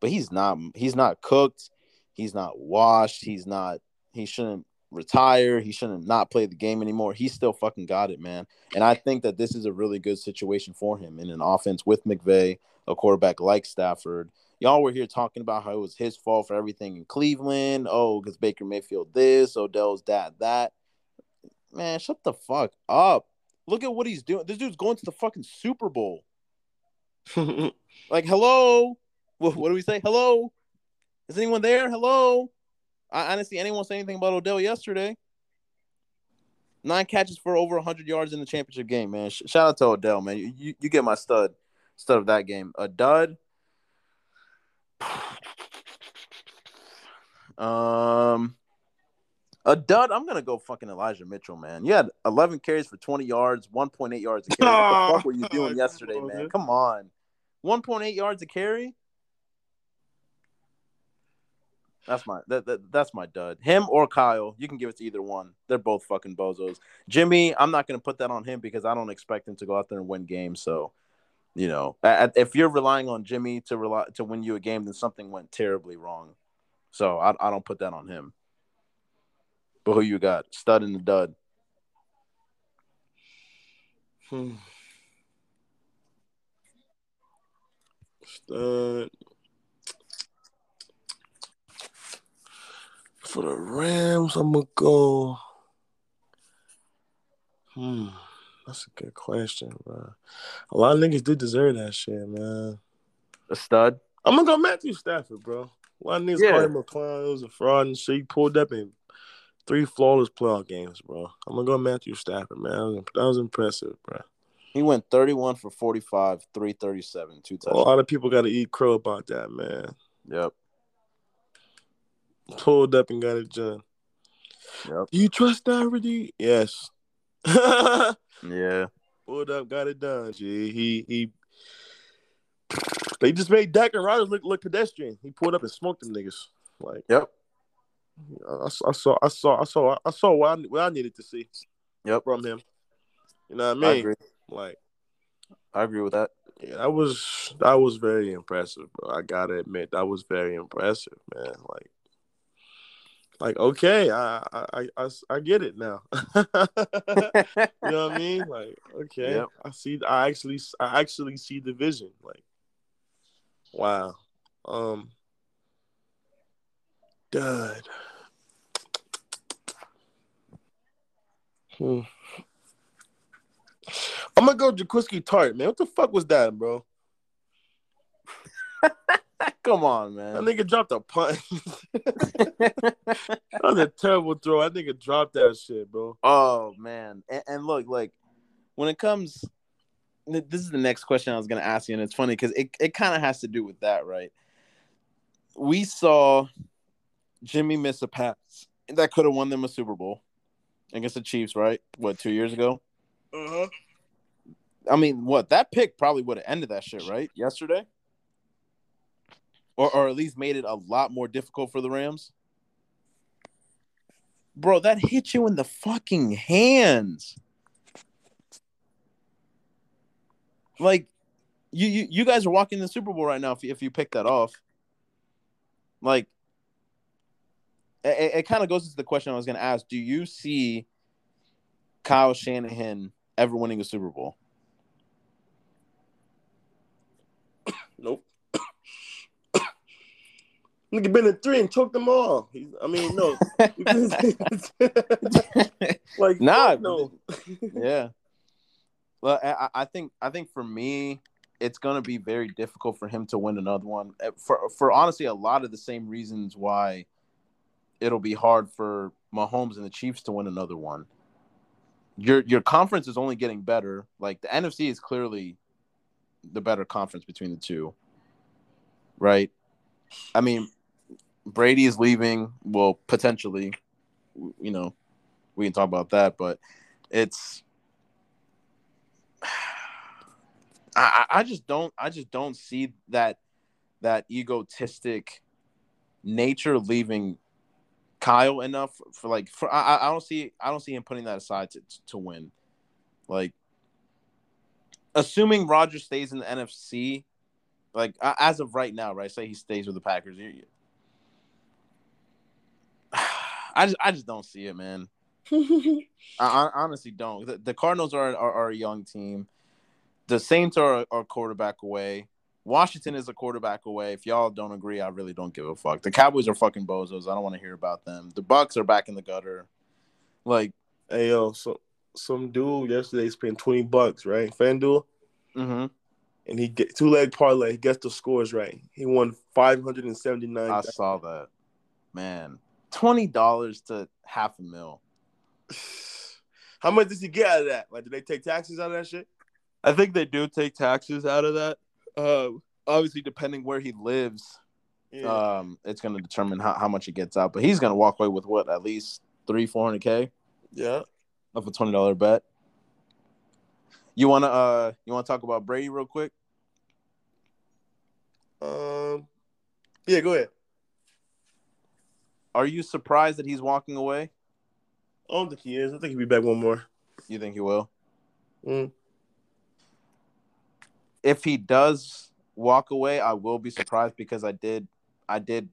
But he's not he's not cooked. He's not washed. He's not he shouldn't retire. He shouldn't not play the game anymore. He still fucking got it, man. And I think that this is a really good situation for him in an offense with McVay, a quarterback like Stafford. Y'all were here talking about how it was his fault for everything in Cleveland. Oh, because Baker Mayfield this, Odell's that, that. Man, shut the fuck up. Look at what he's doing. This dude's going to the fucking Super Bowl. Like, hello? What, what do we say? Hello? Is anyone there? Hello? I, didn't see anyone say anything about Odell yesterday. Nine catches for over 100 yards in the championship game, man. Sh- shout out to Odell, man. You, you, you get my stud, stud of that game. A dud. Um, a dud. I'm gonna go fucking Elijah Mitchell, man. You had 11 carries for 20 yards, 1.8 yards a carry. What the fuck were you doing yesterday, man? man. Come on, 1.8 yards a carry. That's my that, that that's my dud. Him or Kyle, you can give it to either one. They're both fucking bozos. Jimmy, I'm not gonna put that on him because I don't expect him to go out there and win games. So, you know, if you're relying on Jimmy to rely to win you a game, then something went terribly wrong. So I, I don't put that on him. But who you got? Stud and the dud. Hmm. Stud. For the Rams, I'm gonna go. Hmm, that's a good question, bro. A lot of niggas do deserve that shit, man. A stud. I'm gonna go Matthew Stafford, bro. A lot of niggas Yeah. called him a clown. It was a fraud and shit. He pulled up in three flawless playoff games, bro. I'm gonna go Matthew Stafford, man. That was, that was impressive, bro. He went 31 for 45, 337, two touchdowns. A lot of people got to eat crow about that, man. Yep. Pulled up and got it done. Yep. Do you trust Stafford? Yes. Pulled up, got it done. G. He he. They just made Dak and Rodgers look look pedestrian. He pulled up and smoked them niggas. Like Yep. I, I saw, I saw, I saw, I saw what I, what I needed to see Yep. from him. You know what I I mean? agree. Like, I agree with that. yeah, that was that was very impressive, bro. I gotta admit, that was very impressive, man. Like, like okay, I I I, I, get it now. you know what I mean? Like, okay, Yep. I see. I actually, I actually see the vision. Like, Wow. Um. God. Hmm. I'm gonna go Jaquiski Tartt man. What the fuck was that, bro? Come on, man. That nigga dropped a punt. that was a terrible throw. That nigga dropped that shit, bro. oh man, and, and look, like when it comes, this is the next question I was gonna ask you, and it's funny because it it kind of has to do with that, right? We saw Jimmy miss a pass that could have won them a Super Bowl against the Chiefs, right? What two years ago? Uh-huh. I mean, what that pick probably would have ended that shit, right? Yesterday, or or at least made it a lot more difficult for the Rams. Bro, that hit you in the fucking hands. Like, you you, you guys are walking the Super Bowl right now if you, if you pick that off. Like, it, it kind of goes into the question I was going to ask: Do you see Kyle Shanahan ever winning a Super Bowl? Nope. Nigga been in three and choked them all. He's, I mean, no. like Nah, no. yeah. Well, I, I think I think for me, it's gonna be very difficult for him to win another one. Uh, For for honestly, a lot of the same reasons why it'll be hard for Mahomes and the Chiefs to win another one. Your your conference is only getting better. Like the NFC is clearly the better conference between the two. Right? I mean, Brady is leaving, well, potentially. You know, we can talk about that, but it's I, I just don't I just don't see that that egotistic nature leaving Kyle enough for like for I, I don't see I don't see him putting that aside to to win. Like assuming Roger stays in the NFC, like as of right now, right? Say he stays with the Packers. you- you- I just I just don't see it, man. I, I honestly don't. The, the Cardinals are, are are a young team. The Saints are are a quarterback away. Washington is a quarterback away. If y'all don't agree, I really don't give a fuck. The Cowboys are fucking bozos. I don't want to hear about them. The Bucs are back in the gutter. Like, hey yo, so some dude yesterday spent twenty bucks, right? FanDuel, mhm. and he get two leg parlay. He gets the scores right. He won five hundred and seventy nine. I saw that. Man, twenty dollars to half a mil. How much does he get out of that? Like, did they take taxes out of that shit? I think they do take taxes out of that. Uh, obviously, depending where he lives, um, it's going to determine how, how much he gets out. But he's going to walk away with what at least three, four hundred k yeah. of a twenty dollar bet. You wanna uh, you wanna talk about Brady real quick? Um. Yeah. Go ahead. Are you surprised that he's walking away? I don't think he is. I think he'll be back one more. You think he will? Mm. If he does walk away, I will be surprised because I did, I did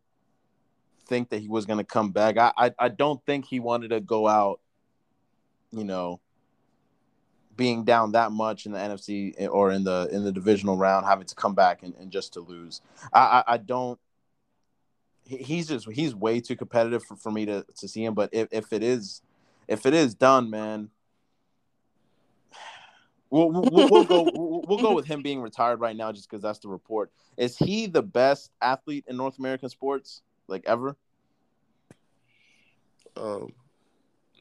think that he was going to come back. I, I, I don't think he wanted to go out, you know, being down that much in the NFC or in the in the divisional round, having to come back and, and just to lose. I, I, I don't. He- He's just he's way too competitive for, for me to, to see him. But if, if it is if it is done, man, we'll, we'll, we'll, go we'll, we'll go with him being retired right now just because that's the report. Is he the best athlete in North American sports like ever? Um.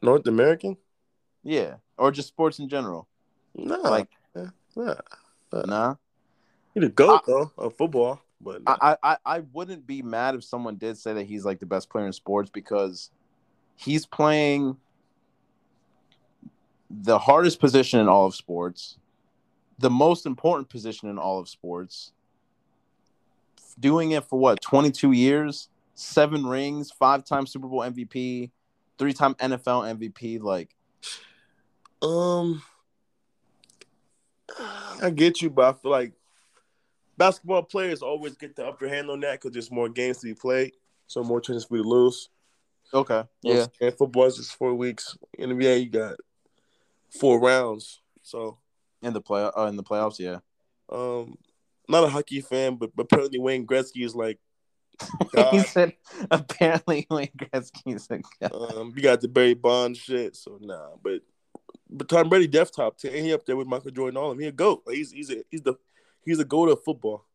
North American? Yeah, or just sports in general? No. Like, nah. nah. He the goat though of football, but I, I I wouldn't be mad if someone did say that he's like the best player in sports because he's playing the hardest position in all of sports, the most important position in all of sports. Doing it for what, 22 years, seven rings, five time Super Bowl MVP, three time NFL MVP. Like, Um, I get you, but I feel like basketball players always get the upper hand on that because there's more games to be played, so more chances to lose. okay, Yeah, and football is just four weeks. In the NBA, you got four rounds. So, in the play uh, in the playoffs, yeah. um, not a hockey fan, but, but apparently Wayne Gretzky is like. he said apparently Wayne Gretzky's a god. um, you got the Barry Bond shit, so nah. But but Tom Brady, def top ten, he up there with Michael Jordan. All of them. He a goat. Like, he's he's a, he's the he's a goat of football.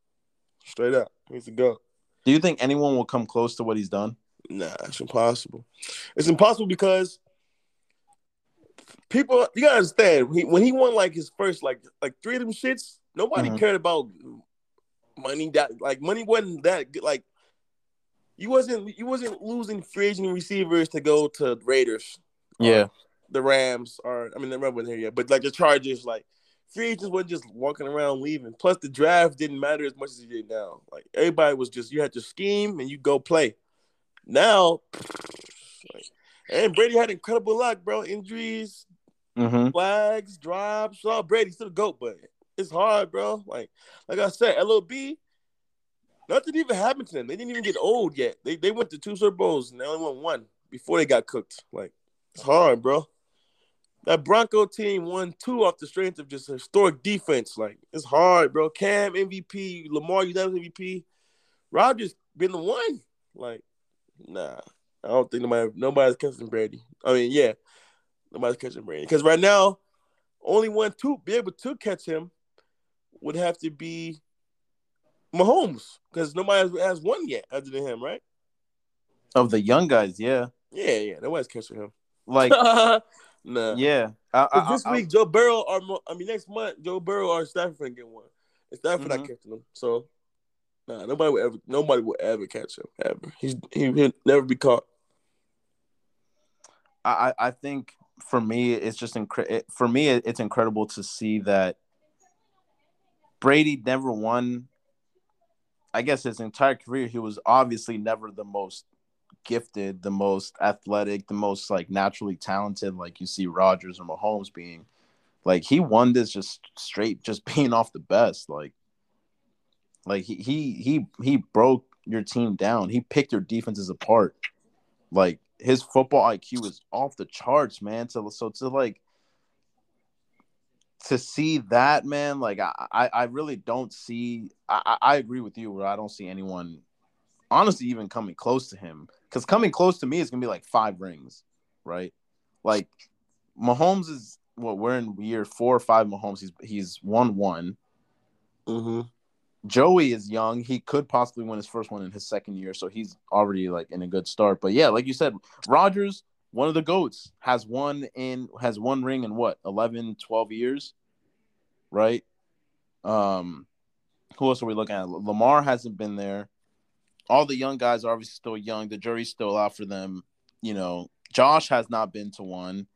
Straight up, he's a goat. Do you think anyone will come close to what he's done? Nah, it's impossible. It's impossible because people you gotta understand he, when he won like his first like like three of them shits, nobody Mhm. cared about money that like money wasn't that good. Like you wasn't you wasn't losing free agent receivers to go to Raiders. Yeah. the Rams or I mean the Rams wasn't here yet, but like the Chargers, like free agents wasn't just walking around leaving. Plus the draft didn't matter as much as it did now. Like everybody was just you had to scheme and you go play. Now, like, and Brady had incredible luck, bro. Injuries, Mm-hmm. flags, drops—all Brady's still the goat, but it's hard, bro. Like, like I said, LOB, nothing even happened to them. They didn't even get old yet. They they went to two Super Bowls and they only won one before they got cooked. Like, it's hard, bro. That Bronco team won two off the strength of just historic defense. Like, it's hard, bro. Cam MVP, Lamar, you that MVP. Rodgers been the one. Like, nah. I don't think nobody nobody's catching Brady. I mean, yeah, nobody's catching Brady. Because right now, only one to be able to catch him would have to be Mahomes. Because nobody has, has one yet other than him, right? Of the young guys, yeah. Yeah, yeah, nobody's catching him. Like, nah. yeah. I, I, this I- week, Joe Burrow or I mean next month, Joe Burrow or Stafford can get one. And Stafford not Mhm. catching him. So nah, nobody will ever nobody will ever catch him ever. He's he, he'll never be caught. I, I think for me, it's just incre- for me, it- it's incredible to see that Brady never won. I guess his entire career, he was obviously never the most gifted, the most athletic, the most like naturally talented, like you see Rodgers or Mahomes being. Like he won this just straight, just being off the best. Like, like he he he he broke your team down. He picked your defenses apart. Like his football IQ is off the charts, man. So so to like to see that, man, like I I, I really don't see. I, I I agree with you where I don't see anyone, honestly, even coming close to him. Because coming close to me is gonna be like five rings, right? Like Mahomes is what we're in year four or five. Mahomes, he's he's won one. Mm-hmm. Joey is young. He could possibly win his first one in his second year, so he's already like in a good start. But yeah, like you said, Rodgers, one of the goats, has one in has one ring in what 11, 12 years, right? Um, who else are we looking at? Lamar hasn't been there. All the young guys are obviously still young. The jury's still out for them. You know, Josh has not been to one.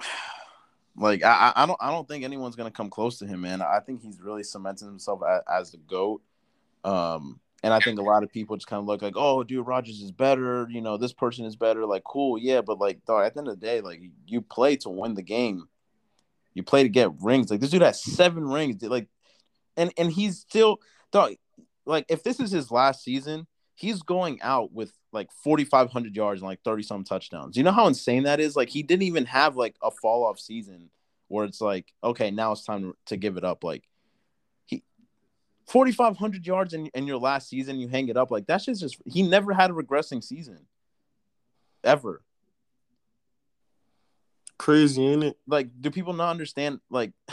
Like I, I don't, I don't think anyone's gonna come close to him, man. I think he's really cemented himself as, as the goat. Um, and I think a lot of people just kind of look like, oh, dude, Rodgers is better. You know, this person is better. Like, cool, yeah, but like, dog, at the end of the day, like, you play to win the game. You play to get rings. Like this dude has seven rings. Like, and and he's still, dog. Like, if this is his last season, he's going out with like 4,500 yards and like 30 some touchdowns. You know how insane that is? Like, he didn't even have like a fall off season where it's like, okay, now it's time to, to give it up. Like, he 4,500 yards in, in your last season, you hang it up. Like, that's just, just, he never had a regressing season ever. Crazy, ain't it? Like, do people not understand? Like,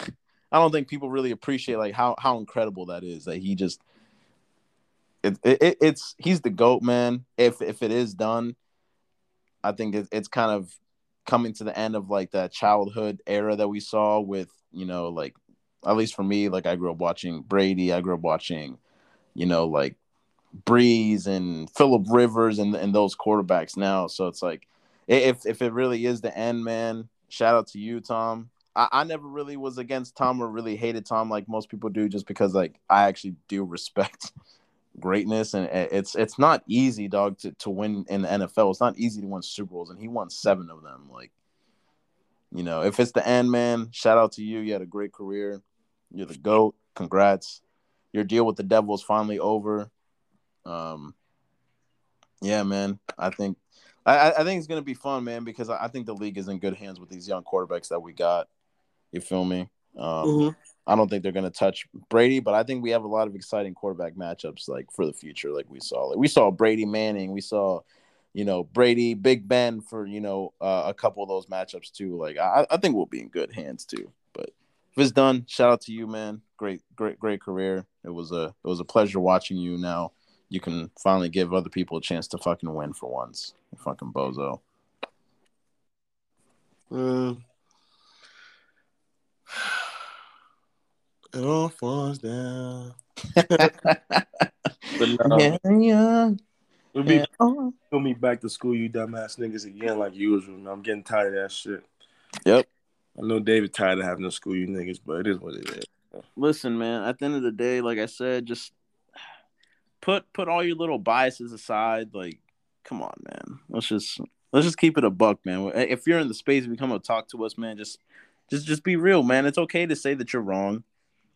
I don't think people really appreciate like how how incredible that is that he just it, it it's he's the goat man. If if it is done, I think it, it's kind of coming to the end of like that childhood era that we saw with you know like at least for me like I grew up watching Brady, I grew up watching you know like Brees and Philip Rivers and and those quarterbacks now. So it's like if if it really is the end, man. Shout out to you, Tom. I, I never really was against Tom or really hated Tom like most people do, just because like I actually do respect greatness and it's it's not easy, dog, to, to win in the NFL. It's not easy to win Super Bowls, and he won seven of them. Like, you know, if it's the end, man, shout out to you. You had a great career. You're the GOAT. Congrats. Your deal with the devil is finally over. Um yeah, man. I think I, I think it's gonna be fun, man, because I, think the league is in good hands with these young quarterbacks that we got. You feel me? Um, Mhm. I don't think they're going to touch Brady, but I think we have a lot of exciting quarterback matchups like for the future. Like we saw, like we saw Brady Manning, we saw, you know, Brady Big Ben for you know uh, a couple of those matchups too. Like I, I think we'll be in good hands too. But if it's done, shout out to you, man. Great, great, great career. It was a it was a pleasure watching you. Now you can finally give other people a chance to fucking win for once. You fucking bozo. Uh, it all falls down. but no, yeah, yeah. we'll be yeah. Oh. we'll be back to school, you dumbass niggas again like usual. Man. I'm getting tired of that shit. Yep. I know David tired of having to school you niggas, but it is what it is. Listen, man. At the end of the day, like I said, just put put all your little biases aside. Like, come on, man. Let's just let's just keep it a buck, man. If you're in the space, if you come up talk to us, man, just just just be real, man. It's okay to say that you're wrong.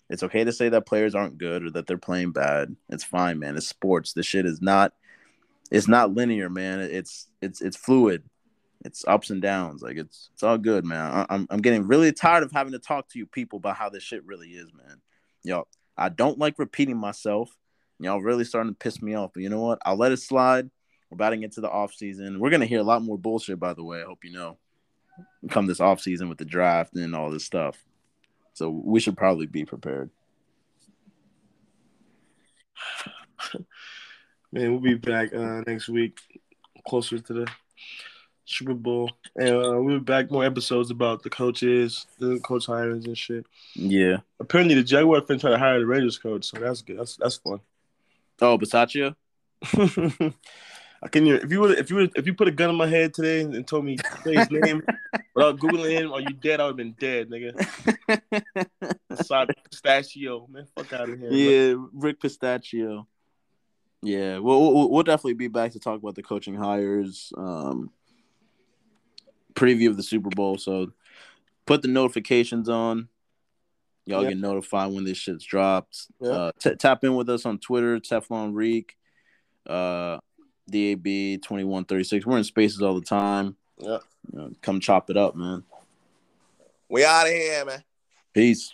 It's okay to say that players aren't good or that they're playing bad. It's fine, man. It's sports. This shit is not it's not linear, man. It's it's it's fluid. It's ups and downs. Like it's it's all good, man. I, I'm I'm getting really tired of having to talk to you people about how this shit really is, man. Yo, I don't like repeating myself. Y'all really starting to piss me off. But you know what? I'll let it slide. We're batting into the off season. We're gonna hear a lot more bullshit, by the way. I hope you know. Come this off season with the draft and all this stuff. So we should probably be prepared. Man, we'll be back uh, next week, closer to the Super Bowl, and uh, we'll be back more episodes about the coaches, the coach hirings and shit. Yeah. Apparently, the Jaguar fan tried to hire the Raiders coach, so that's good. That's that's fun. Oh, Bisaccia? I can if you would if you would if you put a gun in my head today and told me say his name without googling him, are you dead? I would have been dead, nigga. Side pistachio, man, fuck out of here. Yeah, Rick Pistachio. Yeah, well, we'll, we'll definitely be back to talk about the coaching hires, um, preview of the Super Bowl. So put the notifications on. Y'all Yeah. get notified when this shit's dropped. Yeah. Uh, t- tap in with us on Twitter, Teflon Reek, uh, DAB twenty one thirty six. We're in spaces all the time. Yeah. You know, come chop it up, man. We out of here, man. Peace.